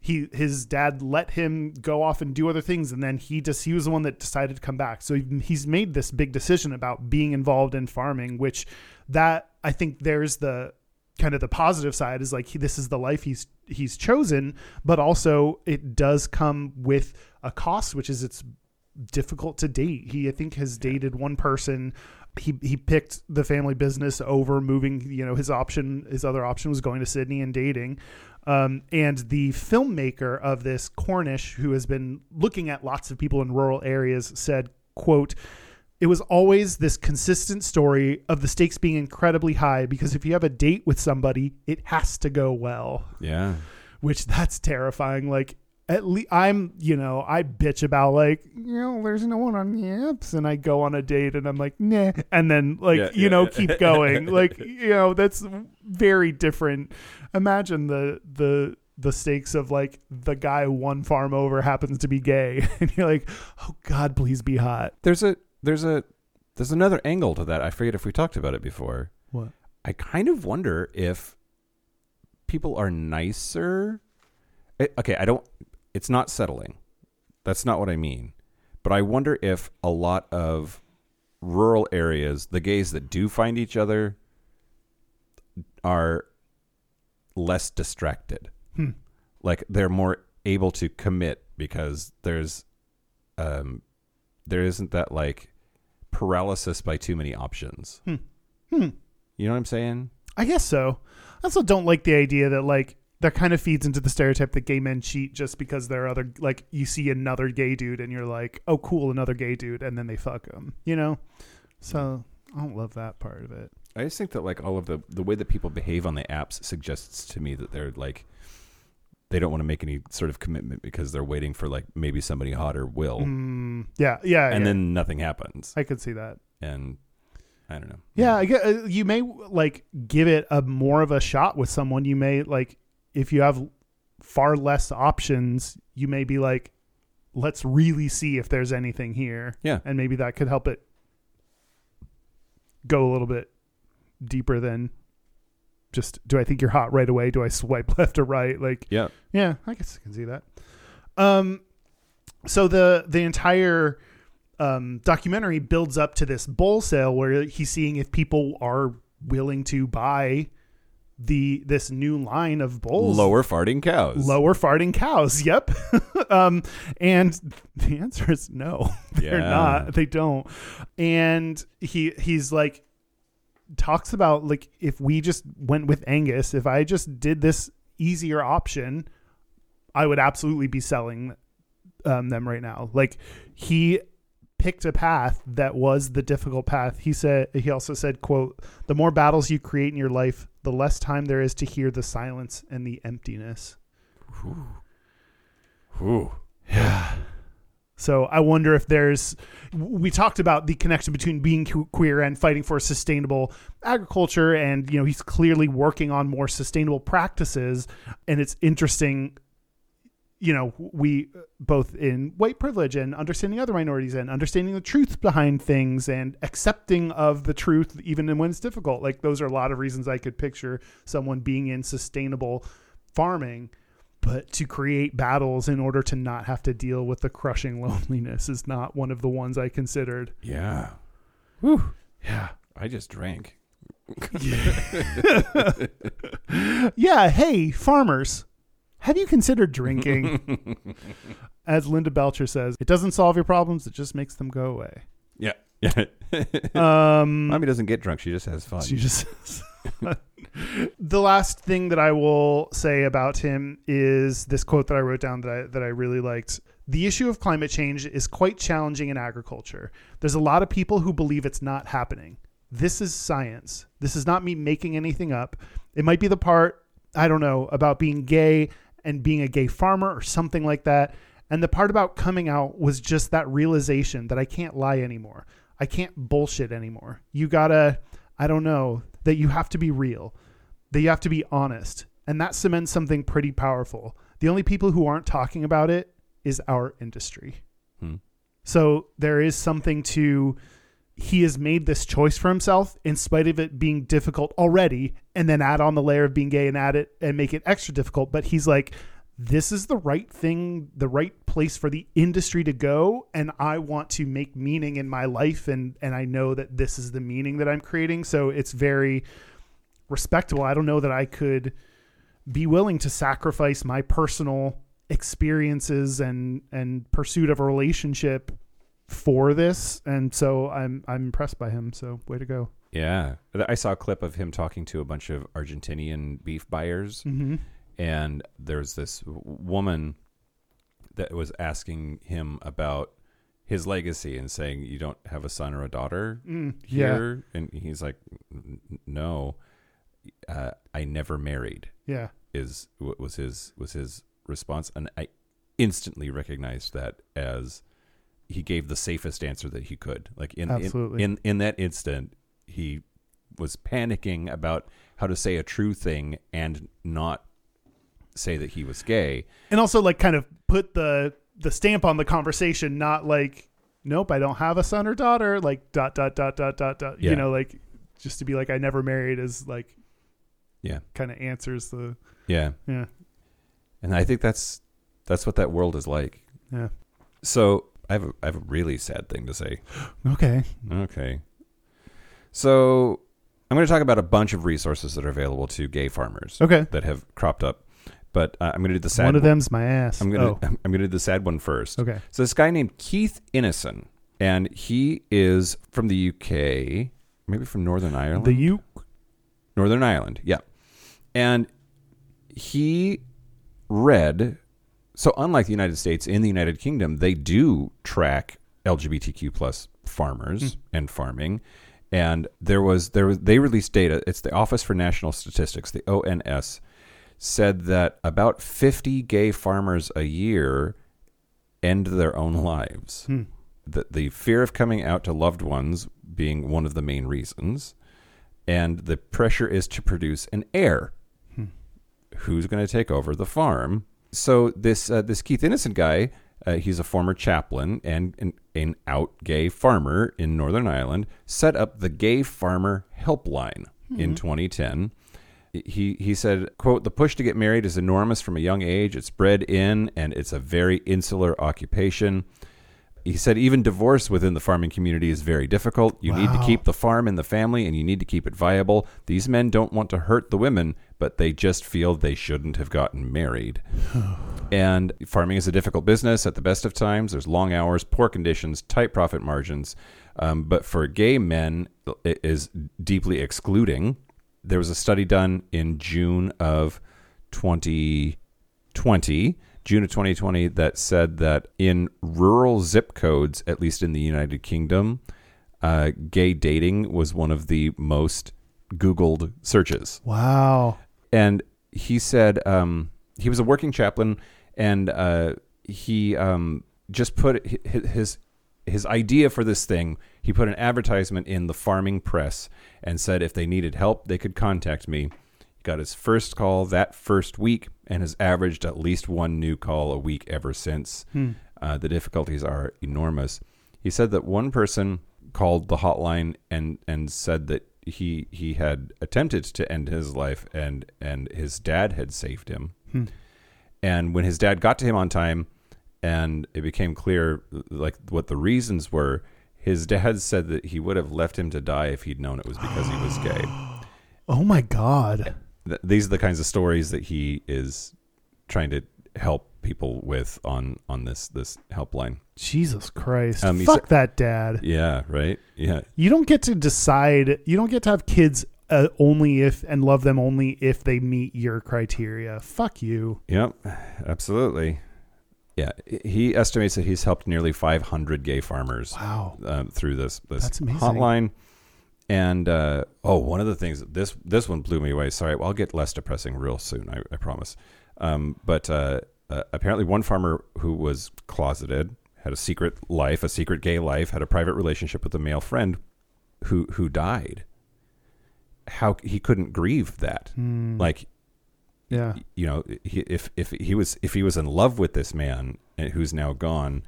he his dad let him go off and do other things. And then he just he was the one that decided to come back. So he, he's made this big decision about being involved in farming which that i think there's the kind of the positive side is like he, this is the life he's he's chosen but also it does come with a cost which is it's difficult to date. He i think has dated one person he he picked the family business over moving you know his option his other option was going to sydney and dating. Um, and the filmmaker of this cornish who has been looking at lots of people in rural areas said quote it was always this consistent story of the stakes being incredibly high because if you have a date with somebody it has to go well. Yeah. which that's terrifying. Like at least I'm, you know, I bitch about like, you know, there's no one on the apps, and I go on a date, and I'm like, nah, and then like, Yeah, you yeah, know, yeah. keep going, [LAUGHS] like, you know, that's very different. Imagine the the the stakes of like the guy one farm over happens to be gay, [LAUGHS] and you're like, oh God, please be hot. There's a there's a there's another angle to that. I forget if we talked about it before. What? I kind of wonder if people are nicer. Eh, okay, I don't. It's not settling. That's not what I mean. But I wonder if a lot of rural areas, the gays that do find each other, are less distracted. Hmm. Like they're more able to commit because there's, um, there isn't that like paralysis by too many options. Hmm. Hmm. You know what I'm saying? I guess so. I also don't like the idea that like that kind of feeds into the stereotype that gay men cheat just because they're other like you see another gay dude and you're like, oh cool, another gay dude, and then they fuck him, you know. So I don't love that part of it. I just think that like all of the the way that people behave on the apps suggests to me that they're like they don't want to make any sort of commitment because they're waiting for like maybe somebody hotter will, Mm, yeah, yeah, and yeah. then nothing happens. I could see that. And I don't know. Yeah, I get, uh, you may like give it a more of a shot with someone. You may like if you have far less options, you may be like, let's really see if there's anything here. Yeah. and maybe that could help it go a little bit deeper than just do I think you're hot right away? Do I swipe [LAUGHS] left or right? Like Yeah. yeah, I guess I can see that. Um, so the the entire um, documentary builds up to this bull sale where he's seeing if people are willing to buy the this new line of bulls Lower farting cows. lower farting cows. Yep. [LAUGHS] um, and the answer is no. [LAUGHS] They're Yeah. not. They don't. And he he's like talks about like if we just went with Angus, if I just did this easier option, I would absolutely be selling um, them right now. Like he picked a path that was the difficult path. He said he also said, quote, the more battles you create in your life, the less time there is to hear the silence and the emptiness. Ooh. So I wonder if there's. We talked about the connection between being queer and fighting for sustainable agriculture, and you know he's clearly working on more sustainable practices, and it's interesting. You know, we both in white privilege and understanding other minorities and understanding the truth behind things and accepting of the truth, even when it's difficult. Like those are a lot of reasons I could picture someone being in sustainable farming but to create battles in order to not have to deal with the crushing [LAUGHS] loneliness is not one of the ones I considered. Yeah. Whew. Yeah. I just drank. [LAUGHS] [LAUGHS] Yeah, hey, farmers, have you considered drinking? [LAUGHS] As Linda Belcher says, it doesn't solve your problems, it just makes them go away. Yeah. Yeah. [LAUGHS] Um Mommy doesn't get drunk. She just has fun. She just [LAUGHS] the last thing that I will say about him is this quote that I wrote down that I, that I really liked. The issue of climate change is quite challenging in agriculture. There's a lot of people who believe it's not happening. This is science. This is not me making anything up. It might be the part, I don't know, about being gay and being a gay farmer or something like that. And the part about coming out was just that realization that I can't lie anymore. I can't bullshit anymore. You gotta, I don't know, that you have to be real, that you have to be honest. And that cements something pretty powerful. The only people who aren't talking about it is our industry. Hmm. So there is something to, he has made this choice for himself in spite of it being difficult already, and then add on the layer of being gay and add it and make it extra difficult. But he's like, this is the right thing, the right place for the industry to go, and I want to make meaning in my life, and and I know that this is the meaning that I'm creating. So it's very respectable. I don't know that I could be willing to sacrifice my personal experiences and and pursuit of a relationship for this and so i'm i'm impressed by him so way to go. Yeah, I saw a clip of him talking to a bunch of Argentinian beef buyers, mm-hmm. and there's this woman that was asking him about his legacy and saying, "You don't have a son or a daughter Mm, yeah. here," and he's like, "N- n- "No, uh, I never married." yeah. Is what was his was his response, and I instantly recognized that as he gave the safest answer that he could. Like in in, in in that instant, he was panicking about how to say a true thing and not say that he was gay. and also like kind of put the the stamp on the conversation not like nope i don't have a son or daughter like dot dot dot dot dot dot Yeah. you know like just to be like i never married is like Yeah, kind of answers the yeah, yeah and I think that's that's what that world is like. yeah So I have a, I have a really sad thing to say. [GASPS] okay Okay. So I'm going to talk about a bunch of resources that are available to gay farmers okay that have cropped up. But uh, I'm going to do the sad one of them's my ass I'm going oh to [LAUGHS] I'm going to do the sad one first. okay So this guy named Keith Innocent, and he is from the UK, maybe from Northern Ireland. the you Northern Ireland, yeah. And he read so unlike the United States, in the United Kingdom, they do track LGBTQ plus farmers and farming. And there was there was they released data. It's the Office for National Statistics, the ONS, said that about fifty gay farmers a year end their own lives. Hmm. The, the fear of coming out to loved ones being one of the main reasons and the pressure is to produce an heir who's going to take over the farm. So this uh, this Keith Innocent guy, uh, he's a former chaplain and an, an out gay farmer in Northern Ireland, set up the Gay Farmer Helpline in 2010. He he said, "quote The push to get married is enormous from a young age. It's bred in, and it's a very insular occupation." He said even divorce within the farming community is very difficult. You need to keep the farm in the family and you need to keep it viable. These men don't want to hurt the women, but they just feel they shouldn't have gotten married. [SIGHS] and farming is a difficult business at the best of times. There's long hours, poor conditions, tight profit margins. Um, but for gay men, it is deeply excluding. There was a study done in June of 2020, June of 2020, that said that in rural zip codes, at least in the United Kingdom, uh, gay dating was one of the most Googled searches wow and he said um, he was a working chaplain, and uh, he um, just put hi- hi- his his idea for this thing. He put an advertisement in the farming press and said if they needed help, they could contact me. He got his first call that first week, and has averaged at least one new call a week ever since. Uh, the difficulties are enormous. He said that one person called the hotline and and said that he he had attempted to end his life and and his dad had saved him. Hmm. And when his dad got to him on time and it became clear like what the reasons were, his dad said that he would have left him to die if he'd known it was because he was gay. [GASPS] oh my god Th- these are the kinds of stories that he is trying to help people with on on this this helpline. jesus christ Um, fuck said- that dad Yeah, right? Yeah. you don't get to decide you don't get to have kids uh, only if and love them only if they meet your criteria fuck you Yep, absolutely. Yeah, he estimates that he's helped nearly 500 gay farmers wow um, through this this hotline. And uh, oh, one of the things this this one blew me away. Sorry, well, I'll get less depressing real soon. I, I promise. Um, but uh, apparently, one farmer who was closeted had a secret life, a secret gay life, had a private relationship with a male friend who who died. How he couldn't grieve that, Hmm. like yeah you know he, if if he was if he was in love with this man who's now gone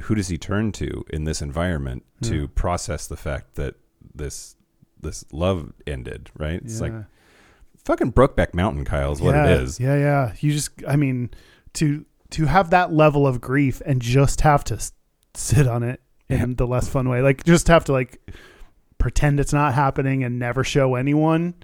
who does he turn to in this environment to process the fact that this this love ended right it's like fucking Brokeback Mountain, Kyle, is what yeah, it is. Yeah, yeah. You just, I mean, to to have that level of grief and just have to sit on it in Yeah. the less fun way, like just have to like pretend it's not happening and never show anyone.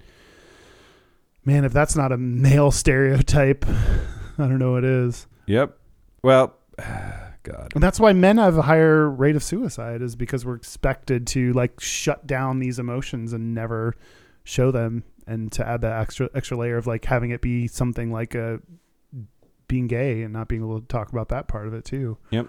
Man, if that's not a male stereotype, [SIGHS] I don't know what is. Yep. Well, [SIGHS] God. And that's why men have a higher rate of suicide is because we're expected to like shut down these emotions and never show them and to add that extra extra layer of like having it be something like a being gay and not being able to talk about that part of it too. Yep.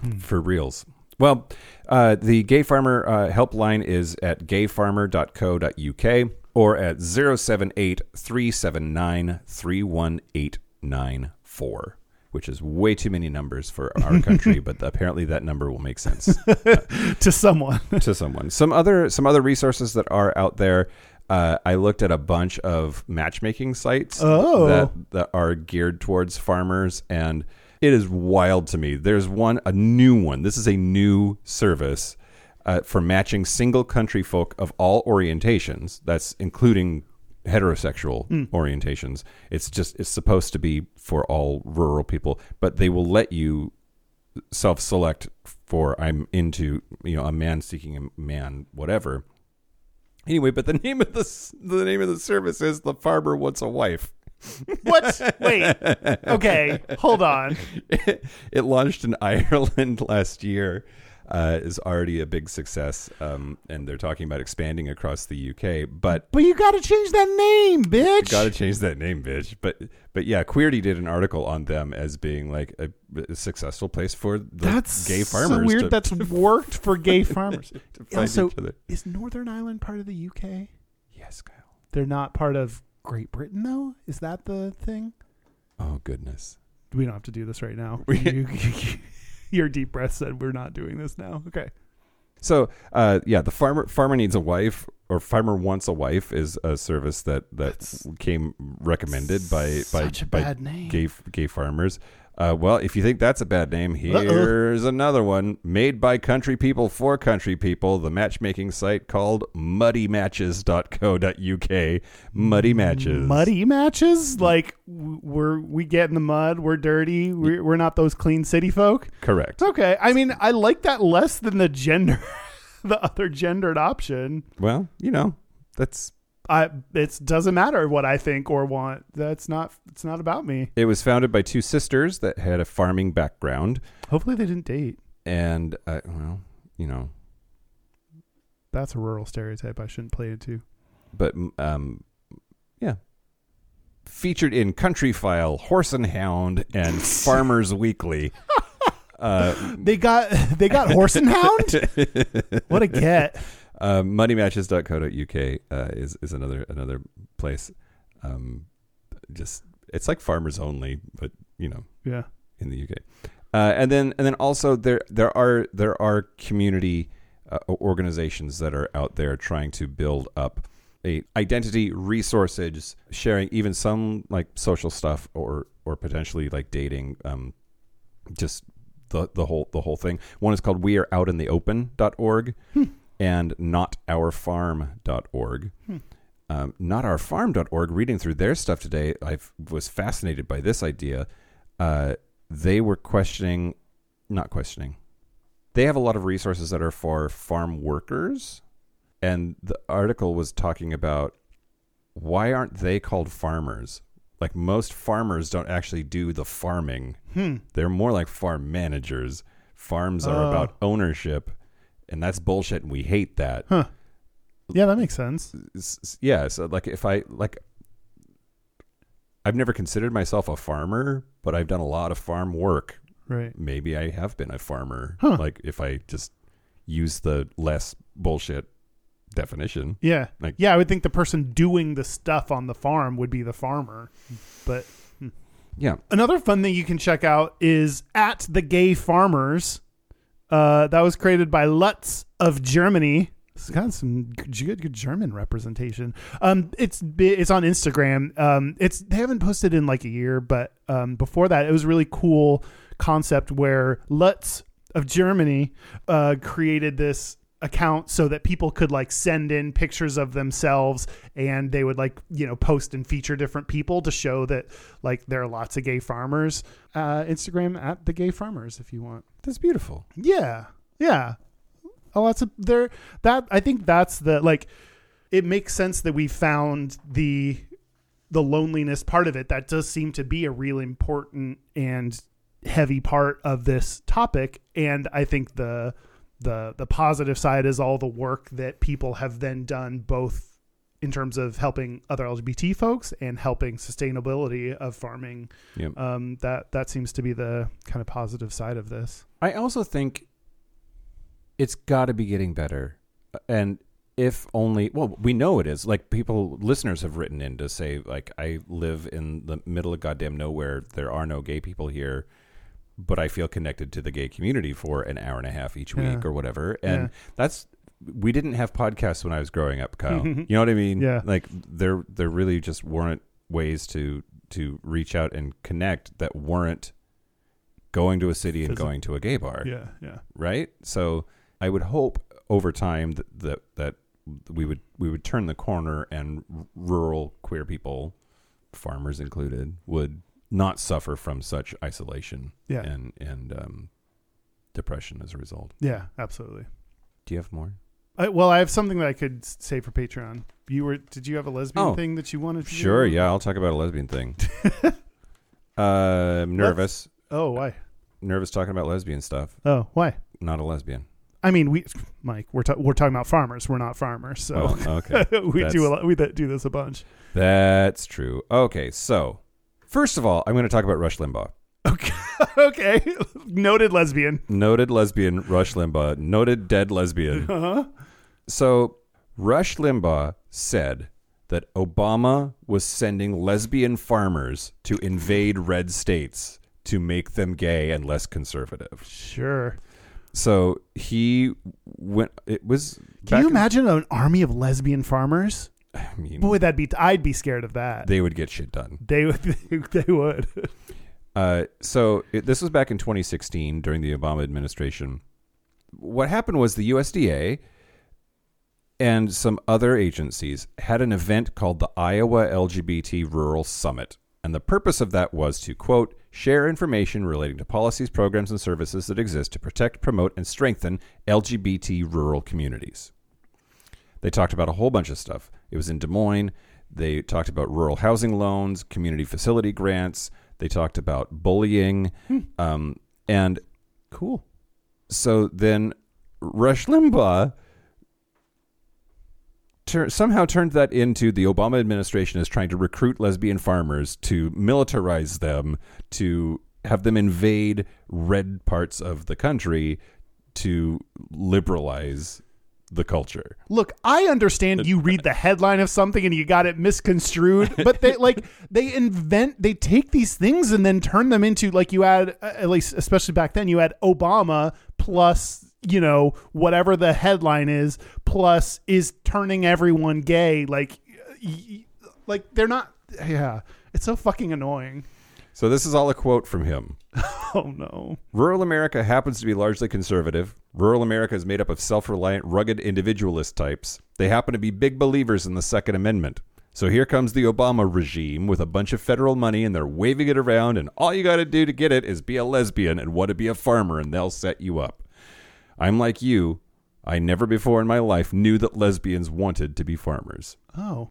Hmm. For reals. Well, uh, the Gay Farmer uh, helpline is at gayfarmer.co.uk or at 078 379 31894, which is way too many numbers for our country, [LAUGHS] but apparently that number will make sense. [LAUGHS] to someone. [LAUGHS] to someone. Some other some other resources that are out there. Uh, I looked at a bunch of matchmaking sites Oh. that that are geared towards farmers, and it is wild to me. There's one, a new one. This is a new service uh, for matching single country folk of all orientations. That's including heterosexual orientations. It's just it's supposed to be for all rural people, but they will let you self-select for I'm into you know a man seeking a man whatever. Anyway, but the [LAUGHS] name of the the name of the service is the farmer wants a wife. [LAUGHS] what? Wait. Okay, hold on. [LAUGHS] it launched in Ireland last year. Uh, is already a big success, um, and they're talking about expanding across the UK. But But you got to change that name, bitch. Got to change that name, bitch. But but yeah, Queerty did an article on them as being like a, a successful place for the That's gay farmers. so weird. to, that's [LAUGHS] worked for gay farmers. Also- [LAUGHS] Is Northern Ireland part of the UK? Yes, Kyle. They're not part of Great Britain, though. Is that the thing? Oh goodness. We don't have to do this right now. [LAUGHS] Your deep breath said we're not doing this now. Okay. So uh, yeah, the farmer farmer needs a wife or farmer wants a wife is a service that that That's came recommended by by by gay gay farmers. Uh, well, if you think that's a bad name, here's another one made by country people for country people. The matchmaking site called muddymatches.co.uk. Muddy matches. Muddy matches? Like we're we get in the mud, we're dirty, we're, we're not those clean city folk. Correct. It's okay. I mean, I like that less than the gender, [LAUGHS] the other gendered option. Well, you know, that's I it doesn't matter what I think or want. That's not it's not about me. it was founded by two sisters that had a farming background Hopefully they didn't date. and uh, well, you know, That's a rural stereotype I shouldn't play into. but um. Featured in Countryfile, Horse and Hound, and [LAUGHS] Farmers Weekly. [LAUGHS] Uh, They got they got horse and hound. [LAUGHS] What a get! uh, muddymatches.co.uk uh, is is another another place. Um, just it's like farmers only, but you know, Yeah. in the UK. Uh, and then and then also there there are there are community uh, organizations that are out there trying to build up a identity resources sharing even some like social stuff or or potentially like dating um just the the whole the whole thing. One is called we are out in the open.org and notourfarm.org um, notourfarm.org reading through their stuff today i was fascinated by this idea. Uh, they were questioning not questioning they have a lot of resources that are for farm workers and the article was talking about why aren't they called farmers like most farmers don't actually do the farming Hmm. they're more like farm managers farms are Oh. about ownership and that's bullshit and we hate that Huh. Yeah, that makes sense. Yeah so like if i like i've never considered myself a farmer but i've done a lot of farm work Right. maybe i have been a farmer Huh. like if i just use the less bullshit definition Yeah. Like- yeah, I would think the person doing the stuff on the farm would be the farmer. But yeah another fun thing you can check out is at the Gay Farmers. Uh, that was created by Lutz of Germany. It's got some good, good German representation. Um, it's it's on Instagram. Um, it's they haven't posted in like a year, but um, before that, it was a really cool concept where Lutz of Germany uh, created this account so that people could like send in pictures of themselves and they would like you know post and feature different people to show that like there are lots of gay farmers. Uh instagram at the gay farmers if you want. That's beautiful. yeah. Yeah. Oh that's a there that i think that's the like it makes sense that we found the the loneliness part of it. That does seem to be a real important and heavy part of this topic. And i think the the the positive side is all the work that people have then done both in terms of helping other lgbt folks and helping sustainability of farming Yep. um that that seems to be the kind of positive side of this I also think it's got to be getting better. And if only, well, we know it is. Like people, listeners have written in to say, like, I live in the middle of goddamn nowhere. There are no gay people here, but I feel connected to the gay community for an hour and a half each week Yeah. or whatever. And Yeah. that's, we didn't have podcasts when I was growing up, Kyle. [LAUGHS] you know what I mean? Yeah. Like there, there really just weren't ways to to reach out and connect that weren't going to a city and going to a gay bar yeah yeah right? So I would hope over time that that, that we would we would turn the corner and r- rural queer people, farmers included, would not suffer from such isolation Yeah. and and um, depression as a result. Yeah, absolutely. Do you have more? I, well, I have something that I could say for Patreon. You were? Did you have a lesbian Oh, thing that you wanted? to do? Sure, yeah, I'll talk about a lesbian thing. [LAUGHS] uh, I'm nervous, Oh, why? nervous talking about lesbian stuff. Oh, why? Not a lesbian. I mean, we, Mike, we're ta- we're talking about farmers. We're not farmers, so Oh, okay. [LAUGHS] we That's- do a lot, we do this a bunch. That's true. Okay, so first of all, I'm going to talk about Rush Limbaugh. Okay, [LAUGHS] okay. Noted lesbian. Noted lesbian Rush Limbaugh, noted dead lesbian. Uh-huh. So Rush Limbaugh said that Obama was sending lesbian farmers to invade red states to make them gay and less conservative. Sure. So he went. It was. Can you in- imagine an army of lesbian farmers? I mean, Boy, that'd be. I'd be scared of that. they would get shit done. They would. [LAUGHS] They would. Uh, so it, this was back in 2016 during the Obama administration. What happened was the USDA and some other agencies had an event called the Iowa LGBT Rural Summit. And the purpose of that was to, quote, share information relating to policies, programs, and services that exist to protect, promote, and strengthen LGBT rural communities. They talked about a whole bunch of stuff. It was in Des Moines. They talked about rural housing loans, community facility grants. They talked about bullying. Um, and Cool. so then Rush Limbaugh tur- somehow turned that into the Obama administration is trying to recruit lesbian farmers to militarize them, to have them invade red parts of the country to liberalize the culture. Look, I understand you read the headline of something and you got it misconstrued, but they like they invent they take these things and then turn them into like you add uh, at least especially back then you had Obama plus you know whatever the headline is plus is turning everyone gay like like they're not yeah it's so fucking annoying So this is all a quote from him. [LAUGHS] oh no Rural America happens to be largely conservative. Rural America is made up of self reliant, rugged individualist types. They happen to be big believers in the Second Amendment. So here comes the Obama regime with a bunch of federal money and they're waving it around, and all you got to do to get it is be a lesbian and want to be a farmer, and they'll set you up. I'm like you. I never before in my life knew that lesbians wanted to be farmers. oh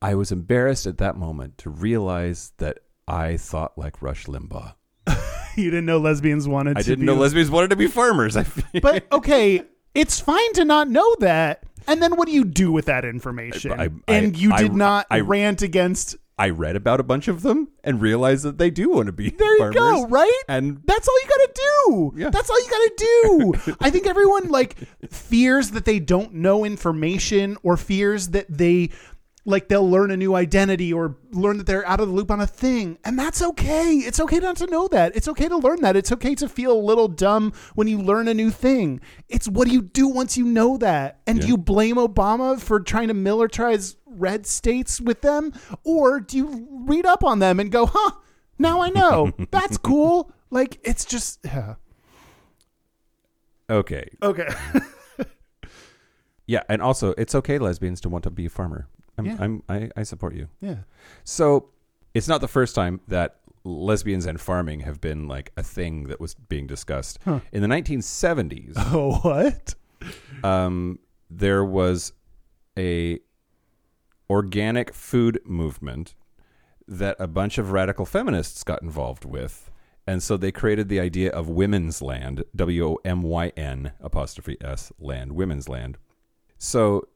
I was embarrassed at that moment to realize that I thought like Rush Limbaugh. [LAUGHS] you didn't know lesbians wanted to be I to didn't be know lesbians wanted to be farmers. I But [LAUGHS] okay, it's fine to not know that. And then what do you do with that information? I- I- and you I- did not I- rant against. I read about a bunch of them and realized that they do want to be There you go, right? And That's all you gotta do. Yeah. That's all you gotta do. [LAUGHS] I think everyone like fears that they don't know information or fears that they like they'll learn a new identity or learn that they're out of the loop on a thing. And that's okay. It's okay not to know that. It's okay to learn that. It's okay to feel a little dumb when you learn a new thing. It's what do you do once you know that? And do you blame Obama for trying to militarize red states with them? Or do you read up on them and go, huh, now I know. [LAUGHS] That's cool. Like it's just yeah. okay, Okay. [LAUGHS] Yeah, and also it's okay, lesbians, to want to be a farmer. I'm, Yeah. I'm I, I support you. Yeah. So it's not the first time that lesbians and farming have been like a thing that was being discussed. Huh. In the 1970s, Oh, [LAUGHS] what? um, there was a organic food movement that a bunch of radical feminists got involved with. And so they created the idea of women's land, W O M Y N apostrophe S land, women's land. So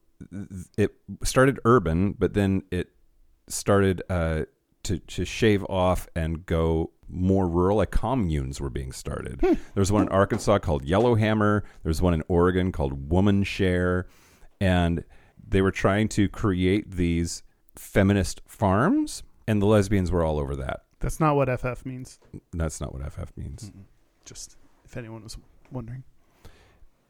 it started urban, but then it started uh, to to shave off and go more rural. Like communes were being started. There's one in Arkansas called Yellowhammer. There's one in Oregon called Woman Share, and they were trying to create these feminist farms, and the lesbians were all over that. That's not what FF means. That's not what FF means. Just if anyone was wondering.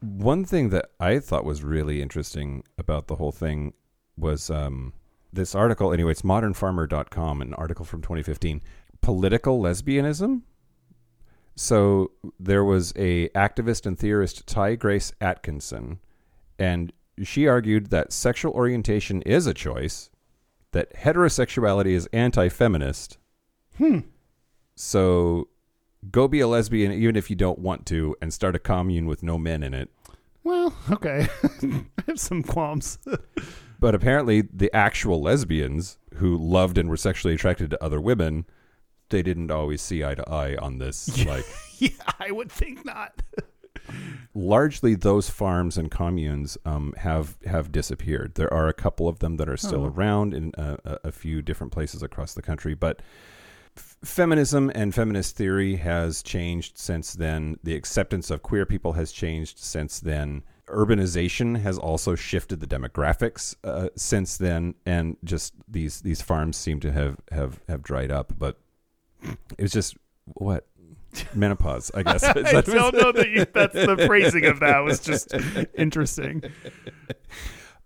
One thing that I thought was really interesting about the whole thing was um, this article. Anyway, it's modernfarmer.com, an article from 2015. Political lesbianism. So there was a activist and theorist Ti-Grace Atkinson, and she argued that sexual orientation is a choice, that heterosexuality is anti-feminist. Hmm. So go be a lesbian even if you don't want to, and start a commune with no men in it. Well, okay. [LAUGHS] I have some qualms. [LAUGHS] But apparently, the actual lesbians who loved and were sexually attracted to other women, they didn't always see eye to eye on this. [LAUGHS] Like, yeah, I would think not. largely, those farms and communes um, have have disappeared. There are a couple of them that are still Oh. around in a, a, a few different places across the country, but. Feminism and feminist theory has changed since then. The acceptance of queer people has changed since then. Urbanization has also shifted the demographics uh, since then, and just these these farms seem to have have have dried up. But it's just what menopause, I guess. [LAUGHS] I don't know that you, that's the phrasing of that was just [LAUGHS] interesting.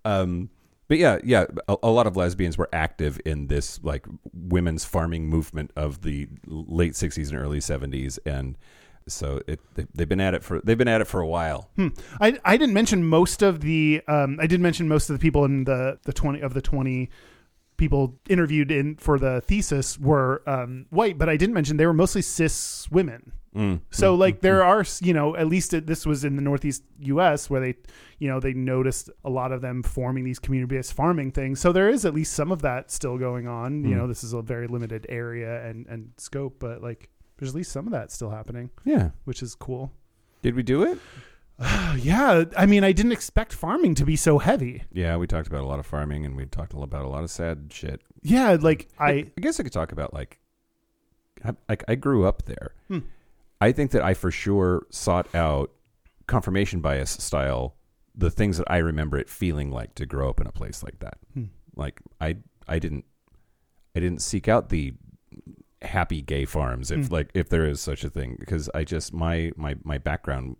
Um, but yeah, yeah, a, a lot of lesbians were active in this like women's farming movement of the late '60s and early '70s, and so it they, they've been at it for they've been at it for a while. Hmm. I I didn't mention most of the um I did mention most of the people in the the 20 of the 20 people interviewed in for the thesis were um white, but I didn't mention they were mostly cis women. Mm. So like there are you know at least it, this was in the northeast U.S. where they you know they noticed a lot of them forming these community based farming things. So there is at least some of that still going on. You Hmm. know this is a very limited area and and scope, but like there's at least some of that still happening, Yeah, which is cool. did we do it? [SIGHS] yeah, I mean I didn't expect farming to be so heavy. Yeah, we talked about a lot of farming, and we talked about a lot of sad shit. Yeah, like I, I I guess I could talk about like, I, like I grew up there. Hmm. I think that I for sure sought out confirmation bias style the things that I remember it feeling like to grow up in a place like that. Hmm. Like I I didn't I didn't seek out the happy gay farms if Hmm. like if there is such a thing because I just my my my background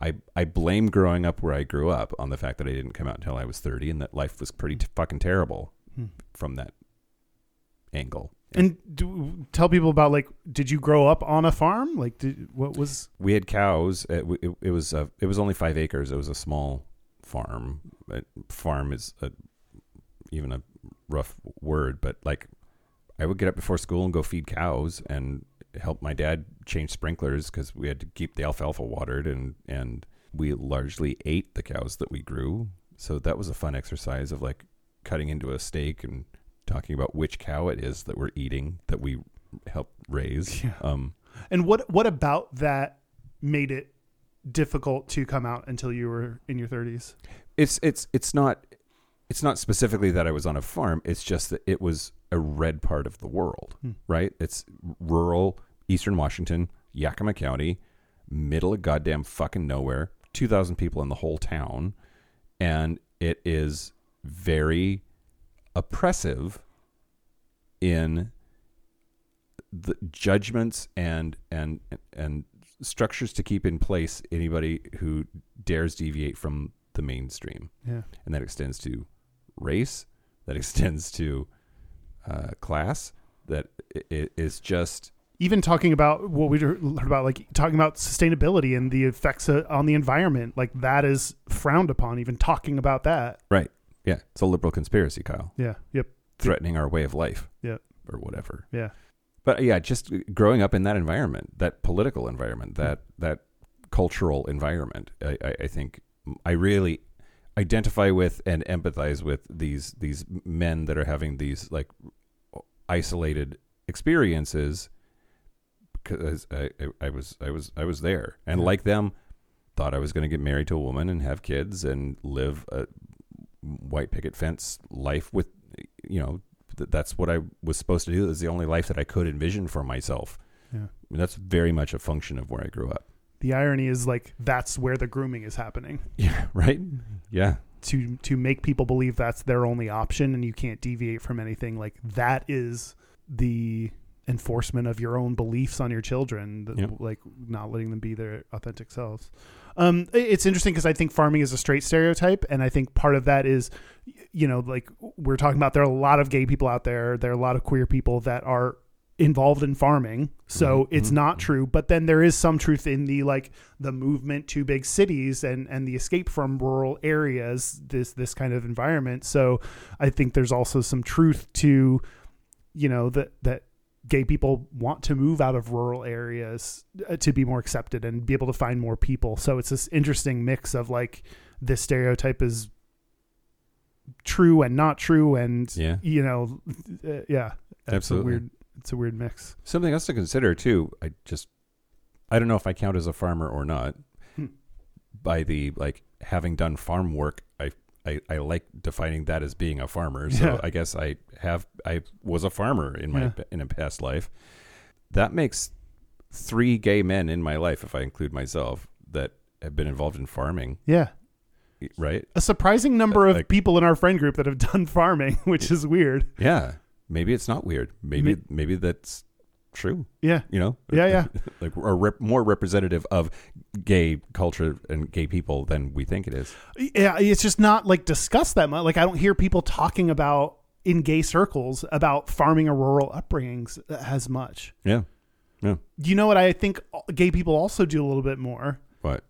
I I blame growing up where I grew up on the fact that I didn't come out until I was 30 and that life was pretty t- fucking terrible Hmm. from that angle. and do, tell people about like did you grow up on a farm? Like did, what was we had cows. It, it, it was uh, it was only five acres. It was a small farm. Farm is a, even a rough word, but like I would get up before school and go feed cows and help my dad change sprinklers because we had to keep the alfalfa watered and and we largely ate the cows that we grew. So that was a fun exercise of like cutting into a steak and talking about which cow it is that we're eating that we helped raise. Yeah. Um, and what what about that made it difficult to come out until you were in your 30s? it's it's it's not it's not specifically that I was on a farm. It's just that it was a red part of the world, Hmm. right? It's rural eastern Washington, Yakima County, middle of goddamn fucking nowhere. Two thousand people in the whole town, and it is very oppressive in the judgments and and and structures to keep in place anybody who dares deviate from the mainstream Yeah. and that extends to race that [LAUGHS] extends to uh, class that i- i- just even talking about what we heard about, like talking about sustainability and the effects uh, on the environment, like that is frowned upon. Even talking about that. Right. Yeah. It's a liberal conspiracy, Kyle. Yeah. Yep. Threatening our way of life. Yeah. Or whatever. Yeah. But yeah, just growing up in that environment, that political environment, that that cultural environment, I, I, I think I really identify with and empathize with these these men that are having these like isolated experiences because I, I, I was I was I was there and Yeah. like them thought I was going to get married to a woman and have kids and live a white picket fence life with you know th- that's what I was supposed to do. That's the only life that I could envision for myself. Yeah. I mean, that's very much a function of where I grew up. The irony is like that's where the grooming is happening [LAUGHS] Yeah. Right. Mm-hmm. Yeah. to to make people believe that's their only option and you can't deviate from anything. Like that is the enforcement of your own beliefs on your children, Yep. like not letting them be their authentic selves. Um, it's interesting because I think farming is a straight stereotype, and I think part of that is, you know, like we're talking about, there are a lot of gay people out there, there are a lot of queer people that are involved in farming, so Mhm, it's not true. But then there is some truth in the like the movement to big cities and and the escape from rural areas, this this kind of environment. So I think there's also some truth to, you know, that that gay people want to move out of rural areas uh, to be more accepted and be able to find more people. So it's this interesting mix of like this stereotype is true and not true, and Yeah. you know, uh, yeah, it's Absolutely. a weird. It's a weird mix. Something else to consider too. I just I don't know if I count as a farmer or not. Hmm. By the like having done farm work, I I, I like defining that as being a farmer. [LAUGHS] So Yeah. I guess I have I was a farmer in my Yeah. in a past life. That makes three gay men in my life, if I include myself, that have been involved in farming. Yeah, Right? a surprising number uh, of Like- people in our friend group that have done farming, [LAUGHS] which is weird. Yeah. Maybe it's not weird. Maybe Ma- maybe that's true. Yeah, You know? yeah, yeah. [LAUGHS] like are rep- more representative of gay culture and gay people than we think it is. yeah it's just not like discussed that much like i don't hear people talking about in gay circles about farming or rural upbringings as much Yeah. Yeah. you know what i think gay people also do a little bit more What?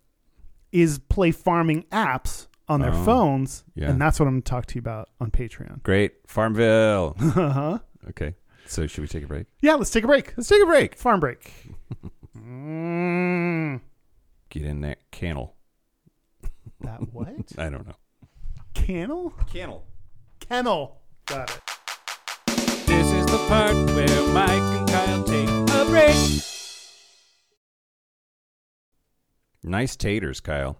is play farming apps on their Oh, phones yeah. and that's what i'm going to talk to you about on patreon Great. Farmville. [LAUGHS] uh-huh okay. So should we take a break? yeah let's take a break Let's take a break. farm break mm, [LAUGHS] Get in that cannel. that what [LAUGHS] I don't know. kennel Cannel. kennel got it This is the part where Mike and Kyle take a break. Nice taters, Kyle.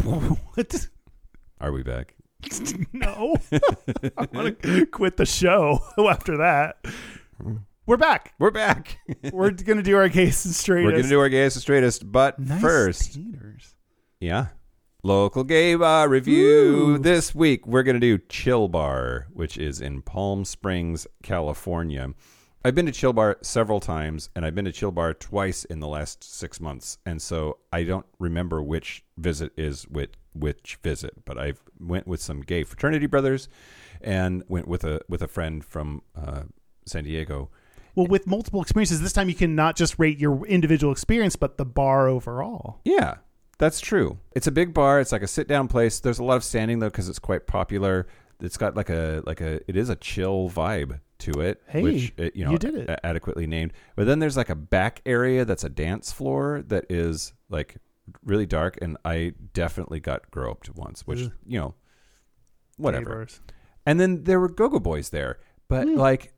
[LAUGHS] what Are we back? [LAUGHS] No. [LAUGHS] I want to quit the show [LAUGHS] after that. We're back. We're back. We're going to do our case and straightest. We're gonna do our gayest and straightest, but Nice first, taters. yeah, local gay bar review Ooh. this week. We're gonna do Chill Bar, which is in Palm Springs, California. I've been to Chill Bar several times, and I've been to Chill Bar twice in the last six months, and so I don't remember which visit is with which visit. But I went with some gay fraternity brothers, and went with a with a friend from uh, San Diego. Well, with multiple experiences, this time you can not just rate your individual experience, but the bar overall. Yeah, that's true. It's a big bar. It's like a sit down place. There's a lot of standing though because it's quite popular. It's got like a like a it is a chill vibe to it, Hey, which it, you know you did it. a- adequately named. But then there's like a back area that's a dance floor that is like really dark, and I definitely got groped once, which Ugh. you know, whatever. bars. And then there were go-go boys there, but Hmm. like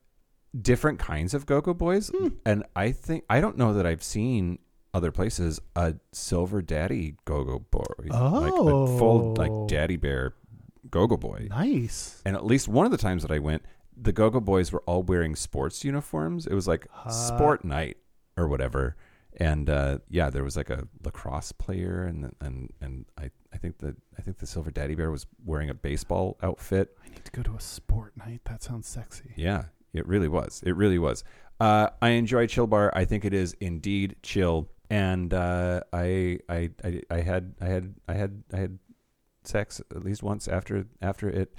different kinds of go-go boys. Hmm. And I think I don't know that I've seen other places a silver daddy go-go boy, like a full Oh. like daddy bear go-go boy. Nice. And at least one of the times that I went, the go-go boys were all wearing sports uniforms. It was like sport night or whatever. And uh, yeah, there was like a lacrosse player, and and and I, I think that I think the silver daddy bear was wearing a baseball outfit. I need to go to a sport night. That sounds sexy. Yeah, it really was. It really was. Uh, I enjoy Chill Bar. I think it is indeed chill. And uh, I, I, I, I had, I had, I had, I had sex at least once after after it.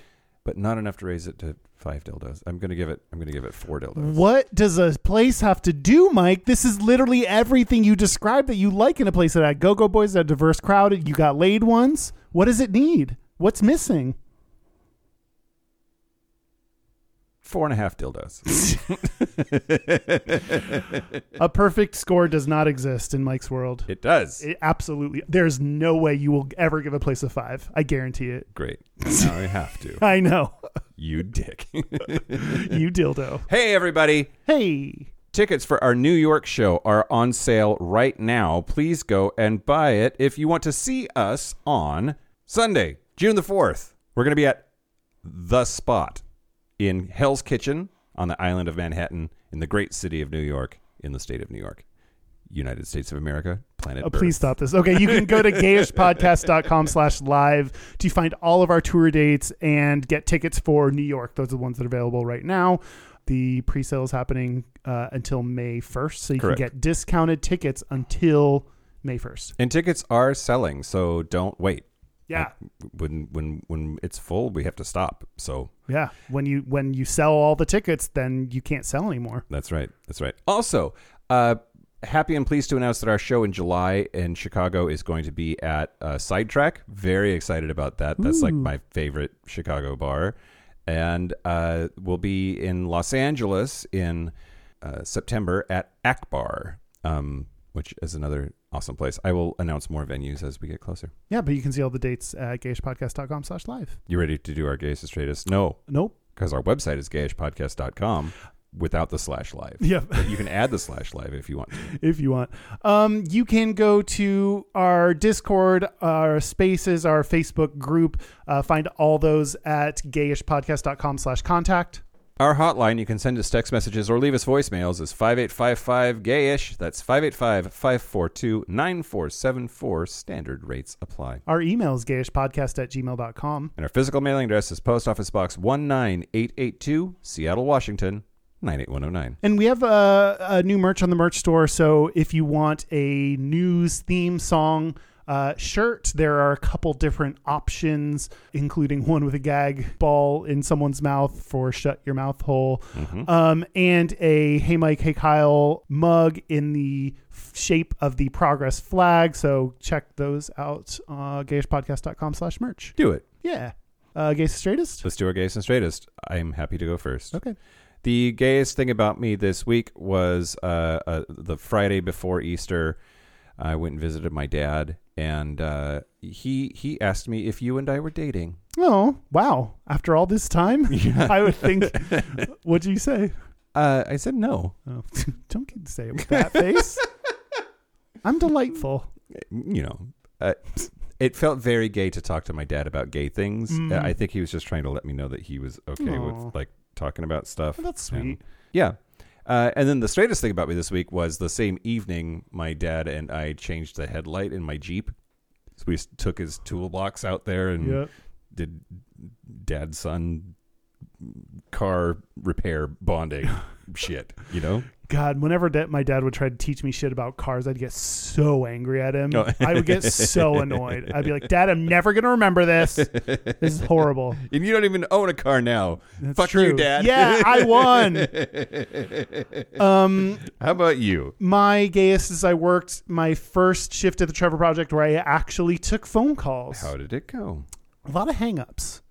But not enough to raise it to five dildos. I'm gonna give it. I'm gonna give it four dildos. What does a place have to do, Mike? This is literally everything you described that you like in a place that had Go Go Boys, that diverse crowd. You got laid ones. What does it need? What's missing? Four and a half dildos. [LAUGHS] [LAUGHS] A perfect score does not exist in Mike's world. it does. It absolutely. There's no way you will ever give a place a five. I guarantee it. Great. [LAUGHS] Now I have to. I know. You dick. you dildo. hey everybody. Hey. Tickets for our New York show are on sale right now. Please go and buy it if you want to see us on Sunday, June the 4th. We're going to be at The Spot in Hell's Kitchen on the island of Manhattan in the great city of New York in the state of New York, United States of America, planet Oh, please stop this. Okay, you can go to [LAUGHS] gayishpodcast.com slash live to find all of our tour dates and get tickets for New York. Those are the ones that are available right now. The pre-sale is happening uh, until May 1st, so you Correct. can get discounted tickets until May 1st. And tickets are selling, so don't wait. Yeah. When when when it's full, we have to stop. So Yeah. When you when you sell all the tickets, then you can't sell anymore. That's right. That's right. Also, uh, happy and pleased to announce that our show in July in Chicago is going to be at uh, Sidetrack. Very excited about that. That's like my favorite Chicago bar. And uh, we'll be in Los Angeles in uh, September at Akbar, um, which is another awesome place. I will announce more venues as we get closer. Yeah, but you can see all the dates at gayishpodcast.com slash live. You ready to do our gayest straightest? No, Nope. because our website is gayishpodcast.com without the slash live. Yeah. But you can add the slash live if you want to. [LAUGHS] if you want. Um, you can go to our Discord, our Spaces, our Facebook group. Uh, find all those at gayishpodcast.com slash contact. Our hotline, you can send us text messages or leave us voicemails, is 5855 gayish. That's 585 542 9474. Standard rates apply. Our email is gayishpodcast at gmail.com. And our physical mailing address is Post Office Box 19882, Seattle, Washington, 98109. And we have a, a new merch on the merch store. So if you want a news theme song uh, shirt, there are a couple different options, including one with a gag ball in someone's mouth for shut your mouth hole, um, and a Hey Mike, Hey Kyle mug in the shape of the progress flag. So check those out. Uh, gayishpodcast.com slash merch. Do it. Yeah. Uh, gayest and straightest? Let's do our gayest and straightest. I'm happy to go first. Okay. The gayest thing about me this week was uh, uh, the Friday before Easter. I went and visited my dad, and uh, he he asked me if you and I were dating. Oh, wow. After all this time, [LAUGHS] I would think, [LAUGHS] what'd you say? Uh, I said no. Oh, [LAUGHS] don't get to say it with that face. I'm delightful. You know, uh, it felt very gay to talk to my dad about gay things. Mm. I think he was just trying to let me know that he was okay Aw. with like talking about stuff. Well, that's And- sweet. yeah. Uh, and then the straightest thing about me this week was the same evening my dad and I changed the headlight in my Jeep. So we took his toolbox out there and Yeah. did dad son car repair bonding [LAUGHS] shit, you know? God, whenever da- my dad would try to teach me shit about cars, I'd get so angry at him. Oh. I would get so [LAUGHS] annoyed. I'd be like, Dad, I'm never going to remember this. This is horrible. [LAUGHS] And you don't even own a car now. That's Fuck true. you, dad. Yeah, I won. Um, How about you? my gayest is I worked my first shift at the Trevor Project where I actually took phone calls. How did it go? A lot of hangups.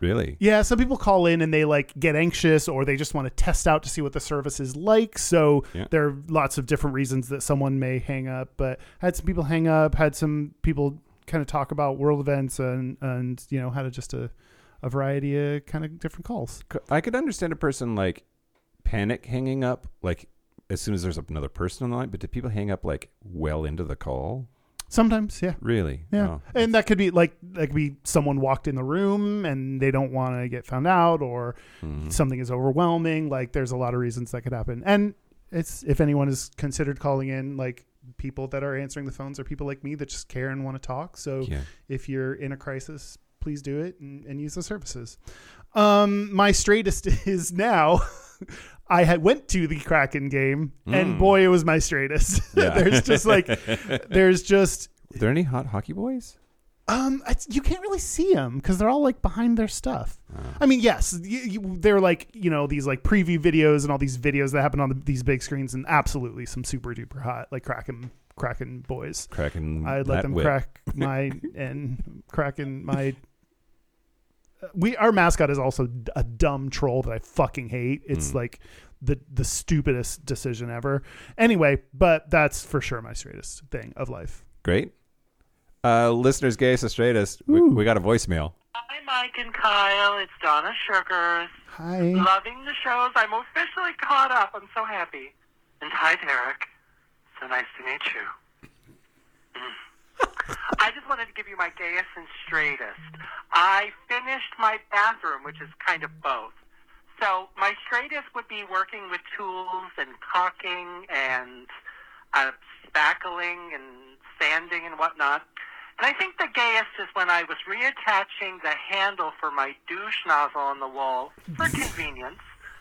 Really? Yeah, some people call in and they like get anxious or they just want to test out to see what the service is like. So Yeah. there are lots of different reasons that someone may hang up. But I had some people hang up, had some people kind of talk about world events and and you know had a, just a a variety of kind of different calls. I could understand a person like panic hanging up, like as soon as there's another person on the line, but do people hang up like well into the call? Sometimes, yeah. Really? Yeah. Oh, And that could be like that could be someone walked in the room and they don't want to get found out or mhm. something is overwhelming. Like there's a lot of reasons that could happen. And it's if anyone is considered calling in, like people that are answering the phones are people like me that just care and want to talk. So yeah. if you're in a crisis, please do it and, and use the services. Um, my straightest [LAUGHS] is now. I had went to the Kraken game, and Mm. boy, it was my straightest. [LAUGHS] Yeah. there's just like, [LAUGHS] there's just Were there any hot hockey boys? Um, it's, you can't really see them because they're all like behind their stuff. I mean, yes, you, you, they're like you know these like preview videos and all these videos that happen on the, these big screens, and absolutely some super duper hot like Kraken Kraken boys. Cracking. I'd let them whip. crack [LAUGHS] my and cracking my. We our mascot is also a dumb troll that I fucking hate. It's Mm. like the the stupidest decision ever. Anyway, but that's for sure my straightest thing of life. Great. Uh, listeners, gayest and straightest. We, we got a voicemail. Hi, Mike and Kyle. It's Donna Sugars. Hi. Loving the shows. I'm officially caught up. I'm so happy. And hi, Derek. So nice to meet you. Mm. [CLEARS THROAT] I just wanted to give you my gayest and straightest. I finished my bathroom, which is kind of both. So my straightest would be working with tools and caulking and uh, spackling and sanding and whatnot. And I think the gayest is when I was reattaching the handle for my douche nozzle on the wall for convenience.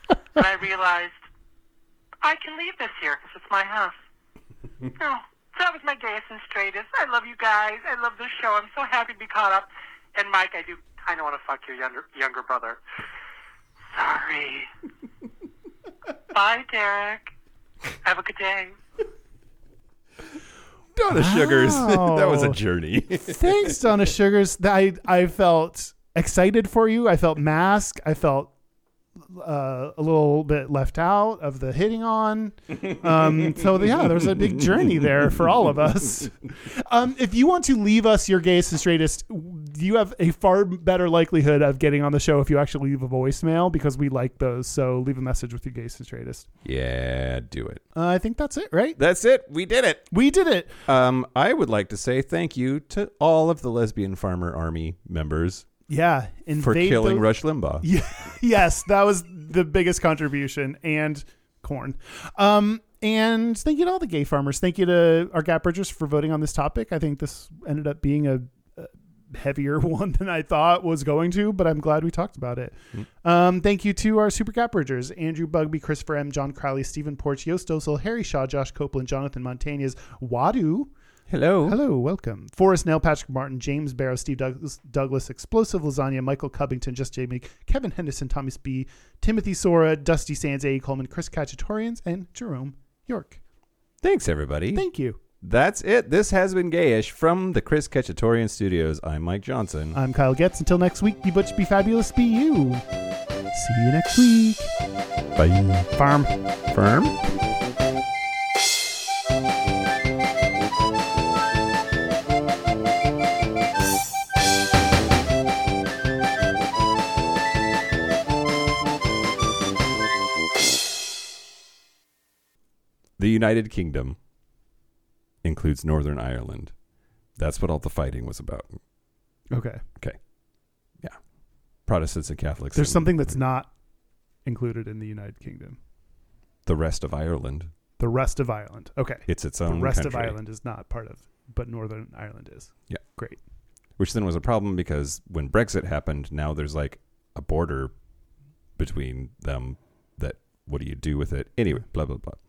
and I realized I can leave this here because it's my house. No. [LAUGHS] So that was my gayest and straightest. I love you guys. I love this show. I'm so happy to be caught up. And Mike, I do kind of want to fuck your younger younger brother. Sorry. [LAUGHS] Bye, Derek. Have a good day. Donna Sugars. [LAUGHS] that was a journey. Thanks, Donna Sugars. I I felt excited for you. I felt mask. I felt uh, a little bit left out of the hitting on. Um, [LAUGHS] so yeah, there's a big journey there for all of us. Um, if you want to leave us your gayest and straightest, you have a far better likelihood of getting on the show if you actually leave a voicemail because we like those. So leave a message with your gayest and straightest. yeah, do it. Uh, I think that's it, right? That's it. We did it. We did it. Um, I would like to say thank you to all of the Lesbian Farmer Army members Yeah, for killing those- Rush Limbaugh. [LAUGHS] Yeah, yes, that was the biggest contribution, and corn. Um, and thank you to all the gay farmers. Thank you to our Gap Bridgers for voting on this topic. I think this ended up being a, a heavier [LAUGHS] one than I thought was going to, but I'm glad we talked about it. Um, thank you to our Super Gap Bridgers Andrew Bugby, Christopher M., John Crowley, Stephen Porch, yostosel Harry Shaw, Josh Copeland, Jonathan Montañez, Wadu. Hello. Hello, welcome. Forrest Nell, Patrick Martin, James Barrow, Steve Douglas, Douglas, Explosive Lasagna, Michael Covington, Just Jamie, Kevin Henderson, Thomas B, Timothy Sora, Dusty Sands, A. Coleman, Chris Cacciatorians, and Jerome York. Thanks, everybody. Thank you. That's it. This has been gayish from the Chris Ketchatorian Studios. I'm Mike Johnson. I'm Kyle Getz. Until next week, be butch, be fabulous, be you. See you next week. Bye. Farm. Firm. The United Kingdom includes Northern Ireland. That's what all the fighting was about. Okay. Okay. Yeah. Protestants and Catholics. There's and something that's not included in the United Kingdom. the rest of Ireland. The rest of Ireland. Okay. It's its own. The rest of. Ireland is not part of, but Northern Ireland is. Yeah. Great. which then was a problem because when Brexit happened, now there's like a border between them. That what do you do with it? Anyway, blah blah blah.